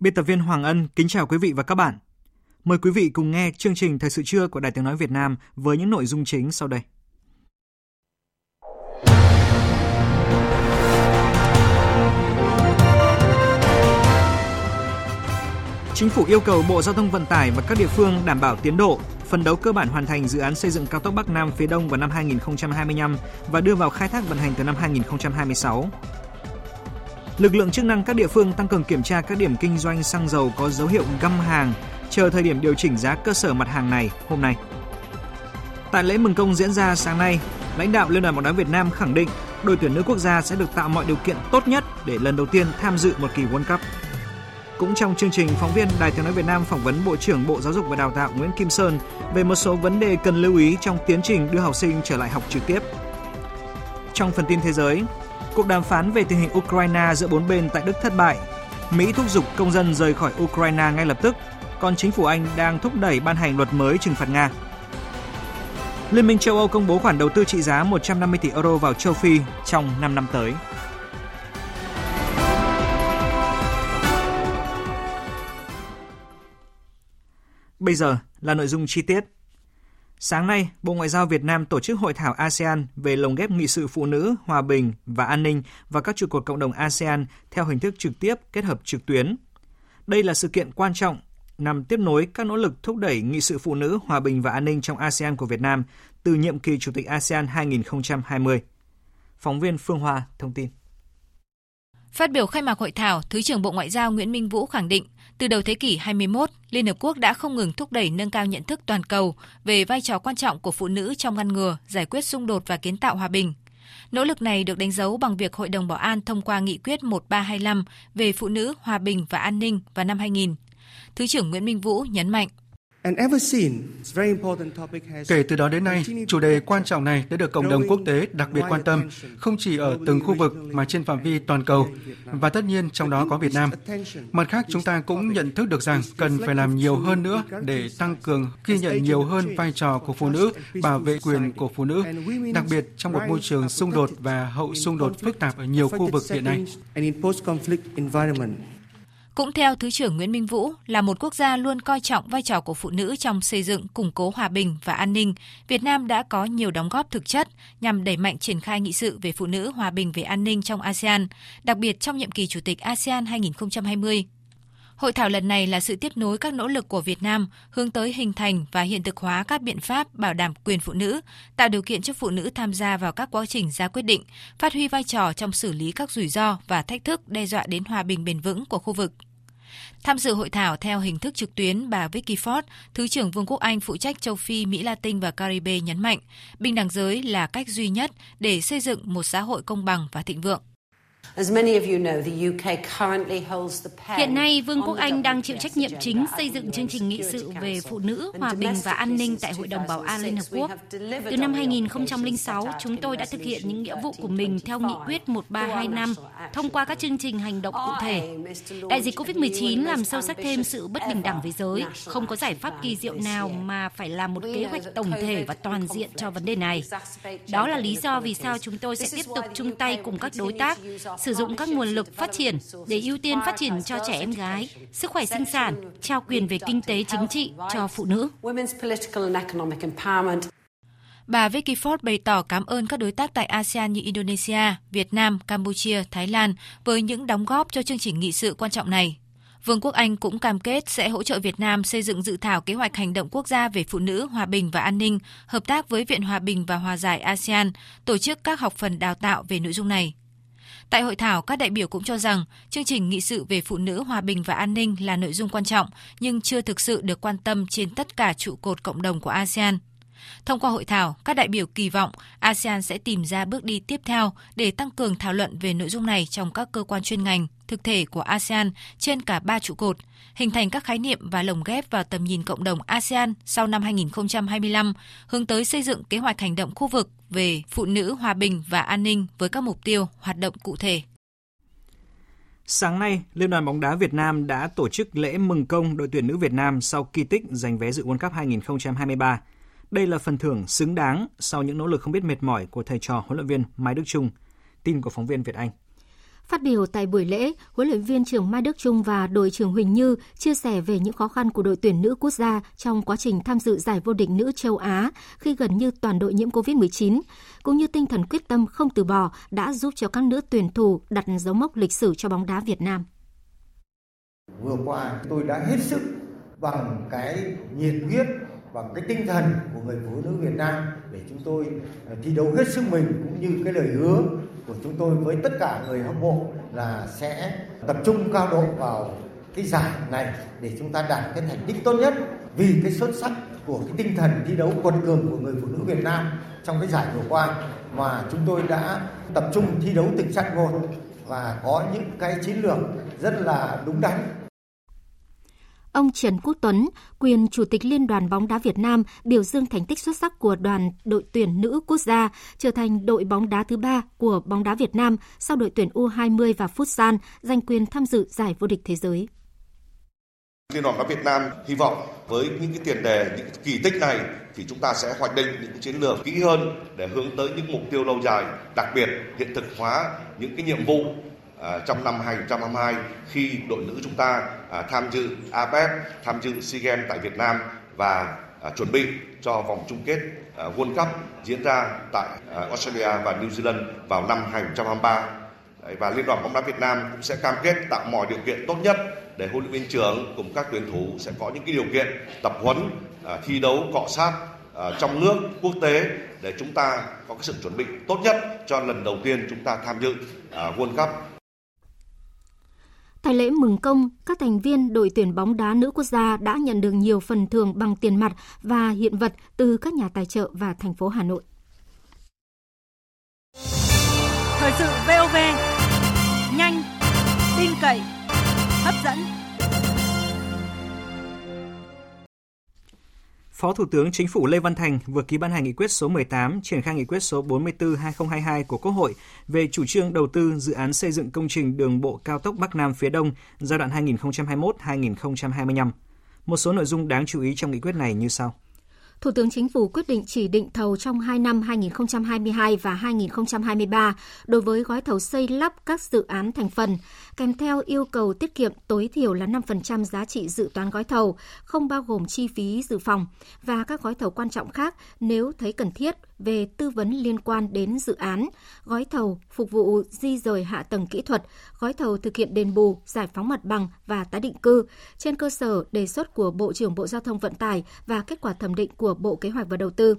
Biên tập viên Hoàng Ân kính chào quý vị và các bạn. Mời quý vị cùng nghe chương trình Thời sự trưa của Đài Tiếng Nói Việt Nam với những nội dung chính sau đây. Chính phủ yêu cầu Bộ Giao thông Vận tải và các địa phương đảm bảo tiến độ, phân đấu cơ bản hoàn thành dự án xây dựng cao tốc Bắc Nam phía Đông vào năm 2025 và đưa vào khai thác vận hành từ năm 2026. Lực lượng chức năng các địa phương tăng cường kiểm tra các điểm kinh doanh xăng dầu có dấu hiệu găm hàng, chờ thời điểm điều chỉnh giá cơ sở mặt hàng này hôm nay. Tại lễ mừng công diễn ra sáng nay, lãnh đạo Liên đoàn bóng đá Việt Nam khẳng định đội tuyển nữ quốc gia sẽ được tạo mọi điều kiện tốt nhất để lần đầu tiên tham dự một kỳ World Cup. Cũng trong chương trình, phóng viên Đài Tiếng nói Việt Nam phỏng vấn Bộ trưởng Bộ Giáo dục và Đào tạo Nguyễn Kim Sơn về một số vấn đề cần lưu ý trong tiến trình đưa học sinh trở lại học trực tiếp. Trong phần tin thế giới, Cuộc đàm phán về tình hình Ukraine giữa bốn bên tại Đức thất bại. Mỹ thúc giục công dân rời khỏi Ukraine ngay lập tức, còn chính phủ Anh đang thúc đẩy ban hành luật mới trừng phạt Nga. Liên minh châu Âu công bố khoản đầu tư trị giá 150 tỷ euro vào châu Phi trong 5 năm tới. Bây giờ là nội dung chi tiết. Sáng nay, Bộ Ngoại giao Việt Nam tổ chức hội thảo ASEAN về lồng ghép nghị sự phụ nữ, hòa bình và an ninh và các trụ cột cộng đồng ASEAN theo hình thức trực tiếp kết hợp trực tuyến. Đây là sự kiện quan trọng nằm tiếp nối các nỗ lực thúc đẩy nghị sự phụ nữ, hòa bình và an ninh trong ASEAN của Việt Nam từ nhiệm kỳ Chủ tịch ASEAN 2020. Phóng viên Phương Hoa thông tin. Phát biểu khai mạc hội thảo, Thứ trưởng Bộ Ngoại giao Nguyễn Minh Vũ khẳng định, từ đầu thế kỷ 21, Liên Hợp Quốc đã không ngừng thúc đẩy nâng cao nhận thức toàn cầu về vai trò quan trọng của phụ nữ trong ngăn ngừa, giải quyết xung đột và kiến tạo hòa bình. Nỗ lực này được đánh dấu bằng việc Hội đồng Bảo an thông qua nghị quyết 1325 về phụ nữ, hòa bình và an ninh vào năm 2000. Thứ trưởng Nguyễn Minh Vũ nhấn mạnh. Kể từ đó đến nay, chủ đề quan trọng này đã được cộng đồng quốc tế đặc biệt quan tâm, không chỉ ở từng khu vực mà trên phạm vi toàn cầu, và tất nhiên trong đó có Việt Nam. Mặt khác, chúng ta cũng nhận thức được rằng cần phải làm nhiều hơn nữa để tăng cường ghi nhận nhiều hơn vai trò của phụ nữ, bảo vệ quyền của phụ nữ, đặc biệt trong một môi trường xung đột và hậu xung đột phức tạp ở nhiều khu vực hiện nay. Cũng theo Thứ trưởng Nguyễn Minh Vũ, là một quốc gia luôn coi trọng vai trò của phụ nữ trong xây dựng, củng cố hòa bình và an ninh, Việt Nam đã có nhiều đóng góp thực chất nhằm đẩy mạnh triển khai nghị sự về phụ nữ hòa bình về an ninh trong ASEAN, đặc biệt trong nhiệm kỳ Chủ tịch ASEAN 2020. Hội thảo lần này là sự tiếp nối các nỗ lực của Việt Nam hướng tới hình thành và hiện thực hóa các biện pháp bảo đảm quyền phụ nữ, tạo điều kiện cho phụ nữ tham gia vào các quá trình ra quyết định, phát huy vai trò trong xử lý các rủi ro và thách thức đe dọa đến hòa bình bền vững của khu vực. Tham dự hội thảo theo hình thức trực tuyến, bà Vicky Ford, Thứ trưởng Vương quốc Anh phụ trách châu Phi, Mỹ Latin và Caribe nhấn mạnh, bình đẳng giới là cách duy nhất để xây dựng một xã hội công bằng và thịnh vượng. Hiện nay, Vương quốc Anh đang chịu trách nhiệm chính xây dựng chương trình nghị sự về phụ nữ, hòa bình và an ninh tại Hội đồng Bảo an Liên Hợp Quốc. Từ năm 2006, chúng tôi đã thực hiện những nghĩa vụ của mình theo nghị quyết 1325 thông qua các chương trình hành động cụ thể. Đại dịch COVID-19 làm sâu sắc thêm sự bất bình đẳng với giới. Không có giải pháp kỳ diệu nào mà phải làm một kế hoạch tổng thể và toàn diện cho vấn đề này. Đó là lý do vì sao chúng tôi sẽ tiếp tục chung tay cùng các đối tác sử dụng các nguồn lực phát triển để ưu tiên phát triển cho trẻ em gái, sức khỏe sinh sản, trao quyền về kinh tế chính trị cho phụ nữ. Bà Vicky Ford bày tỏ cảm ơn các đối tác tại ASEAN như Indonesia, Việt Nam, Campuchia, Thái Lan với những đóng góp cho chương trình nghị sự quan trọng này. Vương quốc Anh cũng cam kết sẽ hỗ trợ Việt Nam xây dựng dự thảo kế hoạch hành động quốc gia về phụ nữ, hòa bình và an ninh, hợp tác với Viện Hòa bình và Hòa giải ASEAN, tổ chức các học phần đào tạo về nội dung này. Tại hội thảo, các đại biểu cũng cho rằng chương trình nghị sự về phụ nữ, hòa bình và an ninh là nội dung quan trọng nhưng chưa thực sự được quan tâm trên tất cả trụ cột cộng đồng của ASEAN. Thông qua hội thảo, các đại biểu kỳ vọng ASEAN sẽ tìm ra bước đi tiếp theo để tăng cường thảo luận về nội dung này trong các cơ quan chuyên ngành, thực thể của ASEAN trên cả ba trụ cột, hình thành các khái niệm và lồng ghép vào tầm nhìn cộng đồng ASEAN sau năm 2025, hướng tới xây dựng kế hoạch hành động khu vực về phụ nữ, hòa bình và an ninh với các mục tiêu, hoạt động cụ thể. Sáng nay, Liên đoàn bóng đá Việt Nam đã tổ chức lễ mừng công đội tuyển nữ Việt Nam sau kỳ tích giành vé dự World Cup 2023. Đây là phần thưởng xứng đáng sau những nỗ lực không biết mệt mỏi của thầy trò huấn luyện viên Mai Đức Trung. Tin của phóng viên Việt Anh. Phát biểu tại buổi lễ, huấn luyện viên trưởng Mai Đức Trung và đội trưởng Huỳnh Như chia sẻ về những khó khăn của đội tuyển nữ quốc gia trong quá trình tham dự giải vô địch nữ châu Á khi gần như toàn đội nhiễm COVID-19, cũng như tinh thần quyết tâm không từ bỏ đã giúp cho các nữ tuyển thủ đặt dấu mốc lịch sử cho bóng đá Việt Nam. Vừa qua tôi đã hết sức bằng cái nhiệt huyết bằng cái tinh thần của người phụ nữ Việt Nam để chúng tôi à, thi đấu hết sức mình cũng như cái lời hứa của chúng tôi với tất cả người hâm mộ là sẽ tập trung cao độ vào cái giải này để chúng ta đạt cái thành tích tốt nhất. Vì cái xuất sắc của cái tinh thần thi đấu quật cường của người phụ nữ Việt Nam trong cái giải vừa qua mà chúng tôi đã tập trung thi đấu từng trận một và có những cái chiến lược rất là đúng đắn Ông Trần Quốc Tuấn, quyền Chủ tịch Liên đoàn bóng đá Việt Nam, biểu dương thành tích xuất sắc của đoàn đội tuyển nữ quốc gia, trở thành đội bóng đá thứ ba của bóng đá Việt Nam sau đội tuyển U20 và Futsal giành quyền tham dự giải vô địch thế giới. Liên đoàn bóng đá Việt Nam hy vọng với những cái tiền đề, những kỳ tích này thì chúng ta sẽ hoạch định những chiến lược kỹ hơn để hướng tới những mục tiêu lâu dài, đặc biệt hiện thực hóa những cái nhiệm vụ À, trong năm 2022 khi đội nữ chúng ta à, tham dự APEC, tham dự SEA Games tại Việt Nam và à, chuẩn bị cho vòng chung kết à, World Cup diễn ra tại à, Australia và New Zealand vào năm 2023. Và Liên đoàn bóng đá Việt Nam cũng sẽ cam kết tạo mọi điều kiện tốt nhất để huấn luyện viên trưởng cùng các tuyển thủ sẽ có những cái điều kiện tập huấn, à, thi đấu cọ sát trong nước quốc tế để chúng ta có cái sự chuẩn bị tốt nhất cho lần đầu tiên chúng ta tham dự World Cup Tại lễ mừng công, các thành viên đội tuyển bóng đá nữ quốc gia đã nhận được nhiều phần thưởng bằng tiền mặt và hiện vật từ các nhà tài trợ và thành phố Hà Nội. Thời sự VOV, nhanh, tin cậy, Phó Thủ tướng Chính phủ Lê Văn Thành vừa ký ban hành nghị quyết số 18 triển khai nghị quyết số 44/2022 của Quốc hội về chủ trương đầu tư dự án xây dựng công trình đường bộ cao tốc Bắc Nam phía Đông giai đoạn 2021-2025. Một số nội dung đáng chú ý trong nghị quyết này như sau. Thủ tướng Chính phủ quyết định chỉ định thầu trong 2 năm 2022 và 2023 đối với gói thầu xây lắp các dự án thành phần, kèm theo yêu cầu tiết kiệm tối thiểu là 5% giá trị dự toán gói thầu, không bao gồm chi phí dự phòng. Và các gói thầu quan trọng khác nếu thấy cần thiết về tư vấn liên quan đến dự án, gói thầu phục vụ di rời hạ tầng kỹ thuật, gói thầu thực hiện đền bù, giải phóng mặt bằng và tái định cư. Trên cơ sở đề xuất của Bộ trưởng Bộ Giao thông Vận tải và kết quả thẩm định của Bộ Kế hoạch và Đầu tư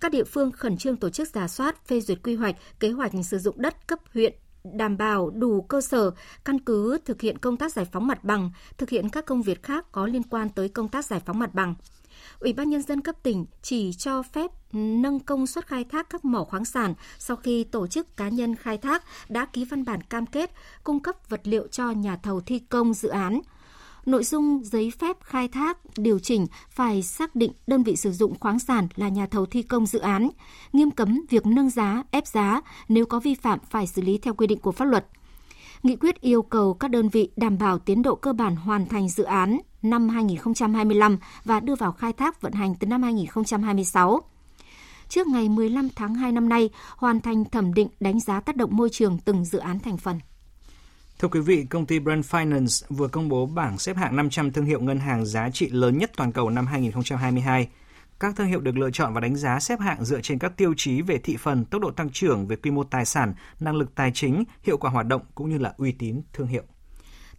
các địa phương khẩn trương tổ chức giả soát, phê duyệt quy hoạch, kế hoạch sử dụng đất cấp huyện, đảm bảo đủ cơ sở căn cứ thực hiện công tác giải phóng mặt bằng, thực hiện các công việc khác có liên quan tới công tác giải phóng mặt bằng. Ủy ban Nhân dân cấp tỉnh chỉ cho phép nâng công suất khai thác các mỏ khoáng sản sau khi tổ chức cá nhân khai thác đã ký văn bản cam kết cung cấp vật liệu cho nhà thầu thi công dự án. Nội dung giấy phép khai thác điều chỉnh phải xác định đơn vị sử dụng khoáng sản là nhà thầu thi công dự án, nghiêm cấm việc nâng giá, ép giá, nếu có vi phạm phải xử lý theo quy định của pháp luật. Nghị quyết yêu cầu các đơn vị đảm bảo tiến độ cơ bản hoàn thành dự án năm 2025 và đưa vào khai thác vận hành từ năm 2026 trước ngày 15 tháng 2 năm nay hoàn thành thẩm định đánh giá tác động môi trường từng dự án thành phần. Thưa quý vị, công ty Brand Finance vừa công bố bảng xếp hạng 500 thương hiệu ngân hàng giá trị lớn nhất toàn cầu năm 2022. Các thương hiệu được lựa chọn và đánh giá xếp hạng dựa trên các tiêu chí về thị phần, tốc độ tăng trưởng, về quy mô tài sản, năng lực tài chính, hiệu quả hoạt động cũng như là uy tín thương hiệu.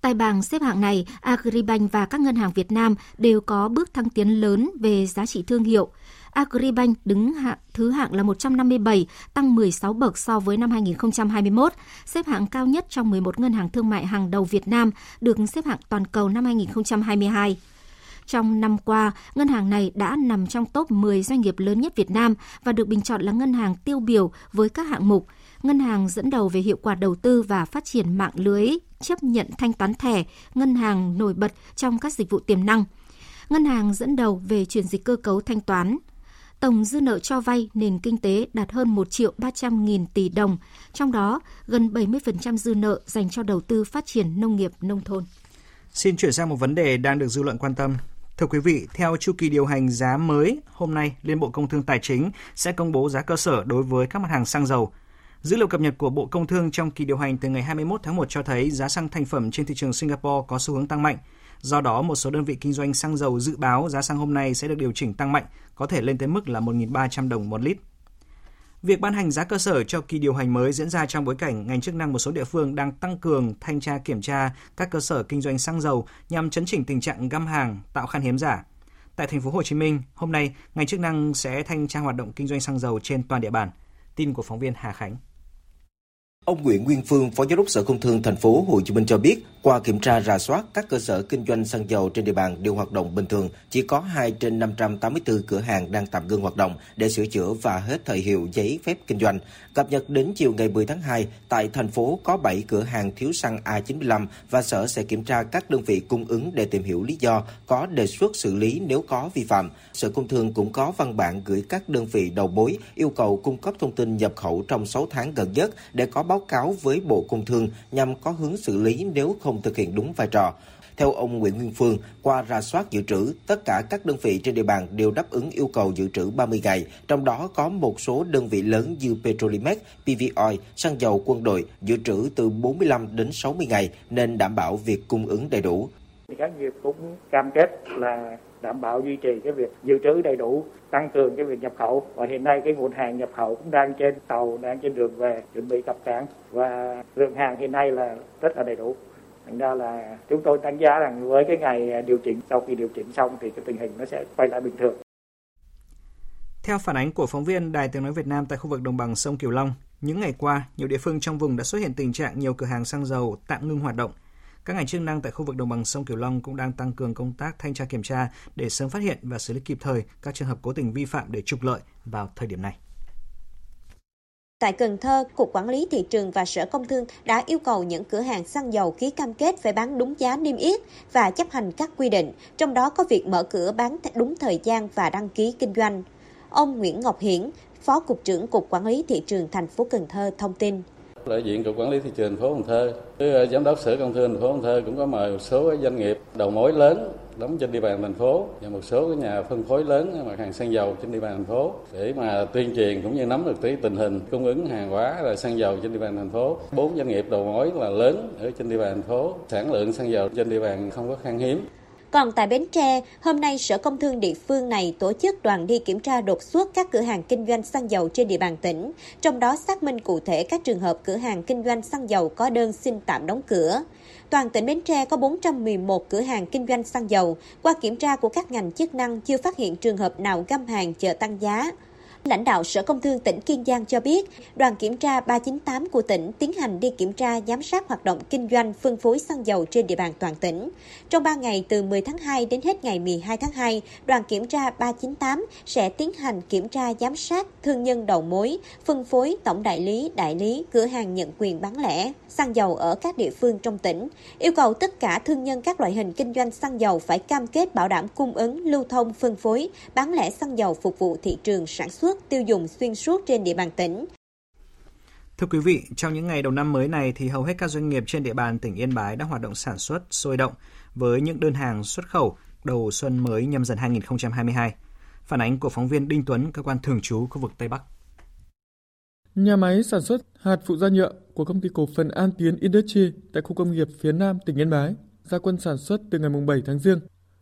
Tại bảng xếp hạng này, Agribank và các ngân hàng Việt Nam đều có bước thăng tiến lớn về giá trị thương hiệu. Agribank đứng hạng thứ hạng là 157, tăng 16 bậc so với năm 2021, xếp hạng cao nhất trong 11 ngân hàng thương mại hàng đầu Việt Nam, được xếp hạng toàn cầu năm 2022. Trong năm qua, ngân hàng này đã nằm trong top 10 doanh nghiệp lớn nhất Việt Nam và được bình chọn là ngân hàng tiêu biểu với các hạng mục. Ngân hàng dẫn đầu về hiệu quả đầu tư và phát triển mạng lưới chấp nhận thanh toán thẻ, ngân hàng nổi bật trong các dịch vụ tiềm năng. Ngân hàng dẫn đầu về chuyển dịch cơ cấu thanh toán, tổng dư nợ cho vay nền kinh tế đạt hơn 1 triệu 300 nghìn tỷ đồng, trong đó gần 70% dư nợ dành cho đầu tư phát triển nông nghiệp nông thôn. Xin chuyển sang một vấn đề đang được dư luận quan tâm. Thưa quý vị, theo chu kỳ điều hành giá mới, hôm nay Liên Bộ Công Thương Tài chính sẽ công bố giá cơ sở đối với các mặt hàng xăng dầu. Dữ liệu cập nhật của Bộ Công Thương trong kỳ điều hành từ ngày 21 tháng 1 cho thấy giá xăng thành phẩm trên thị trường Singapore có xu hướng tăng mạnh. Do đó, một số đơn vị kinh doanh xăng dầu dự báo giá xăng hôm nay sẽ được điều chỉnh tăng mạnh, có thể lên tới mức là 1.300 đồng một lít. Việc ban hành giá cơ sở cho kỳ điều hành mới diễn ra trong bối cảnh ngành chức năng một số địa phương đang tăng cường thanh tra kiểm tra các cơ sở kinh doanh xăng dầu nhằm chấn chỉnh tình trạng găm hàng, tạo khan hiếm giả. Tại thành phố Hồ Chí Minh, hôm nay ngành chức năng sẽ thanh tra hoạt động kinh doanh xăng dầu trên toàn địa bàn. Tin của phóng viên Hà Khánh. Ông Nguyễn Nguyên Phương, Phó Giám đốc Sở Công Thương thành phố Hồ Chí Minh cho biết, qua kiểm tra rà soát, các cơ sở kinh doanh xăng dầu trên địa bàn đều hoạt động bình thường, chỉ có 2 trên 584 cửa hàng đang tạm ngưng hoạt động để sửa chữa và hết thời hiệu giấy phép kinh doanh. Cập nhật đến chiều ngày 10 tháng 2, tại thành phố có 7 cửa hàng thiếu xăng A95 và Sở sẽ kiểm tra các đơn vị cung ứng để tìm hiểu lý do, có đề xuất xử lý nếu có vi phạm. Sở Công Thương cũng có văn bản gửi các đơn vị đầu mối yêu cầu cung cấp thông tin nhập khẩu trong 6 tháng gần nhất để có báo cáo với Bộ Công Thương nhằm có hướng xử lý nếu không thực hiện đúng vai trò. Theo ông Nguyễn Nguyên Phương, qua ra soát dự trữ, tất cả các đơn vị trên địa bàn đều đáp ứng yêu cầu dự trữ 30 ngày, trong đó có một số đơn vị lớn như Petrolimex, PVOI, xăng dầu quân đội dự trữ từ 45 đến 60 ngày nên đảm bảo việc cung ứng đầy đủ. Các nghiệp cũng cam kết là đảm bảo duy trì cái việc dự trữ đầy đủ tăng cường cái việc nhập khẩu. Và hiện nay cái nguồn hàng nhập khẩu cũng đang trên tàu đang trên đường về chuẩn bị cập cảng. Và lượng hàng hiện nay là rất là đầy đủ. Thành ra là chúng tôi đánh giá rằng với cái ngày điều chỉnh sau khi điều chỉnh xong thì cái tình hình nó sẽ quay lại bình thường. Theo phản ánh của phóng viên Đài Tiếng Nói Việt Nam tại khu vực đồng bằng sông Kiều Long, những ngày qua, nhiều địa phương trong vùng đã xuất hiện tình trạng nhiều cửa hàng xăng dầu tạm ngưng hoạt động các ngành chức năng tại khu vực đồng bằng sông Cửu Long cũng đang tăng cường công tác thanh tra kiểm tra để sớm phát hiện và xử lý kịp thời các trường hợp cố tình vi phạm để trục lợi vào thời điểm này. Tại Cần Thơ, Cục Quản lý Thị trường và Sở Công Thương đã yêu cầu những cửa hàng xăng dầu ký cam kết phải bán đúng giá niêm yết và chấp hành các quy định, trong đó có việc mở cửa bán đúng thời gian và đăng ký kinh doanh. Ông Nguyễn Ngọc Hiển, Phó Cục trưởng Cục Quản lý Thị trường thành phố Cần Thơ thông tin. Đại diện cục quản lý thị trường thành phố Cần Thơ, ờ, giám đốc sở công thương thành phố Cần Thơ cũng có mời một số doanh nghiệp đầu mối lớn đóng trên địa bàn thành phố và một số cái nhà phân phối lớn mặt hàng xăng dầu trên địa bàn thành phố để mà tuyên truyền cũng như nắm được cái tình hình cung ứng hàng hóa là xăng dầu trên địa bàn thành phố. Bốn doanh nghiệp đầu mối là lớn ở trên địa bàn thành phố, sản lượng xăng dầu trên địa bàn không có khan hiếm. Còn tại Bến Tre, hôm nay Sở Công Thương địa phương này tổ chức đoàn đi kiểm tra đột xuất các cửa hàng kinh doanh xăng dầu trên địa bàn tỉnh, trong đó xác minh cụ thể các trường hợp cửa hàng kinh doanh xăng dầu có đơn xin tạm đóng cửa. Toàn tỉnh Bến Tre có 411 cửa hàng kinh doanh xăng dầu. Qua kiểm tra của các ngành chức năng chưa phát hiện trường hợp nào găm hàng chờ tăng giá. Lãnh đạo Sở Công Thương tỉnh Kiên Giang cho biết, đoàn kiểm tra 398 của tỉnh tiến hành đi kiểm tra giám sát hoạt động kinh doanh phân phối xăng dầu trên địa bàn toàn tỉnh. Trong 3 ngày từ 10 tháng 2 đến hết ngày 12 tháng 2, đoàn kiểm tra 398 sẽ tiến hành kiểm tra giám sát thương nhân đầu mối, phân phối tổng đại lý, đại lý, cửa hàng nhận quyền bán lẻ xăng dầu ở các địa phương trong tỉnh, yêu cầu tất cả thương nhân các loại hình kinh doanh xăng dầu phải cam kết bảo đảm cung ứng, lưu thông, phân phối, bán lẻ xăng dầu phục vụ thị trường sản xuất, tiêu dùng xuyên suốt trên địa bàn tỉnh. Thưa quý vị, trong những ngày đầu năm mới này thì hầu hết các doanh nghiệp trên địa bàn tỉnh Yên Bái đã hoạt động sản xuất sôi động với những đơn hàng xuất khẩu đầu xuân mới nhâm dần 2022. Phản ánh của phóng viên Đinh Tuấn, cơ quan thường trú khu vực Tây Bắc. Nhà máy sản xuất hạt phụ gia nhựa của công ty cổ phần An Tiến Industry tại khu công nghiệp phía Nam tỉnh Yên Bái ra quân sản xuất từ ngày 7 tháng Giêng.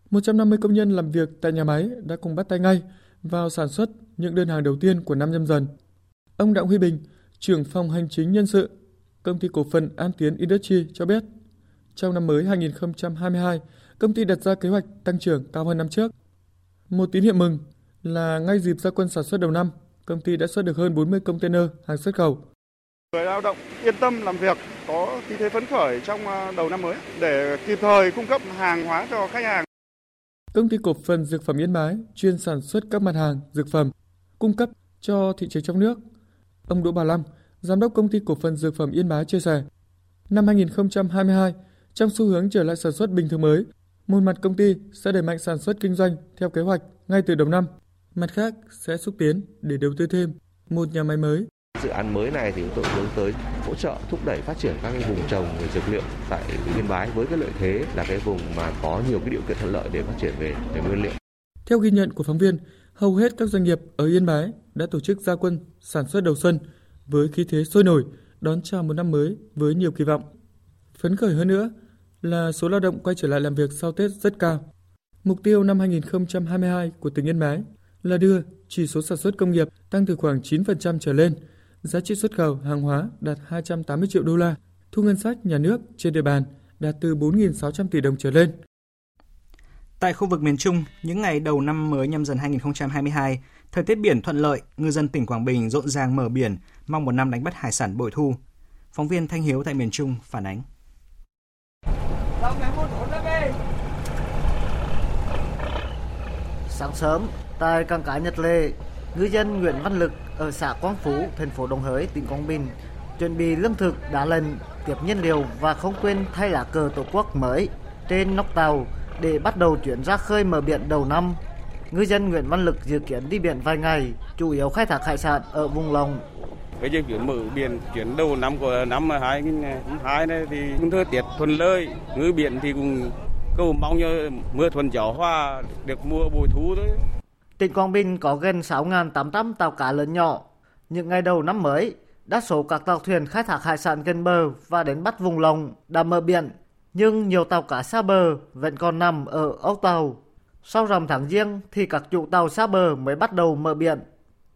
150 công nhân làm việc tại nhà máy đã cùng bắt tay ngay vào sản xuất những đơn hàng đầu tiên của năm nhâm dần. Ông Đặng Huy Bình, trưởng phòng hành chính nhân sự, công ty cổ phần An Tiến Industry cho biết, trong năm mới 2022, công ty đặt ra kế hoạch tăng trưởng cao hơn năm trước. Một tín hiệu mừng là ngay dịp ra quân sản xuất đầu năm, công ty đã xuất được hơn 40 container hàng xuất khẩu. Người lao động yên tâm làm việc, có khí thế phấn khởi trong à, đầu năm mới để kịp thời cung cấp hàng hóa cho khách hàng. Công ty cổ phần Dược phẩm Yên Bái chuyên sản xuất các mặt hàng dược phẩm cung cấp cho thị trường trong nước. Ông Đỗ Bà Lâm, giám đốc công ty cổ phần Dược phẩm Yên Bái chia sẻ, năm 2022, trong xu hướng trở lại sản xuất bình thường mới, một mặt công ty sẽ đẩy mạnh sản xuất kinh doanh theo kế hoạch ngay từ đầu năm, mặt khác sẽ xúc tiến để đầu tư thêm một nhà máy mới Dự án mới này thì chúng tôi hướng tới hỗ trợ thúc đẩy phát triển các cái vùng trồng về dược liệu tại Yên Bái với cái lợi thế là cái vùng mà có nhiều cái điều kiện thuận lợi để phát triển về về nguyên liệu. Theo ghi nhận của phóng viên, hầu hết các doanh nghiệp ở Yên Bái đã tổ chức gia quân sản xuất đầu xuân với khí thế sôi nổi đón chào một năm mới với nhiều kỳ vọng. Phấn khởi hơn nữa là số lao động quay trở lại làm việc sau Tết rất cao. Mục tiêu năm 2022 của tỉnh Yên Bái là đưa chỉ số sản xuất công nghiệp tăng từ khoảng 9% trở lên – giá trị xuất khẩu hàng hóa đạt 280 triệu đô la, thu ngân sách nhà nước trên địa bàn đạt từ 4.600 tỷ đồng trở lên. Tại khu vực miền Trung, những ngày đầu năm mới nhâm dần 2022, thời tiết biển thuận lợi, ngư dân tỉnh Quảng Bình rộn ràng mở biển, mong một năm đánh bắt hải sản bội thu. Phóng viên Thanh Hiếu tại miền Trung phản ánh. Sáng sớm, tại cảng cá Nhật Lệ, ngư dân Nguyễn Văn Lực ở xã Quang Phú, thành phố Đồng Hới, tỉnh Quảng Bình chuẩn bị lương thực, đá lần tiếp nhiên liệu và không quên thay lá cờ tổ quốc mới trên nóc tàu để bắt đầu chuyển ra khơi mở biển đầu năm. Ngư dân Nguyễn Văn Lực dự kiến đi biển vài ngày, chủ yếu khai thác hải sản ở vùng lòng. Cái dự kiến mở biển chuyển đầu năm của năm 2022 này thì cũng thời tiết thuận lợi, ngư biển thì cũng cầu mong cho mưa thuận gió hoa được mua bồi thú thôi. Tỉnh Quảng Bình có gần 6.800 tàu cá lớn nhỏ. Những ngày đầu năm mới, đa số các tàu thuyền khai thác hải sản gần bờ và đến bắt vùng lồng đã mở biển, nhưng nhiều tàu cá xa bờ vẫn còn nằm ở ốc tàu. Sau rằm tháng riêng thì các chủ tàu xa bờ mới bắt đầu mở biển.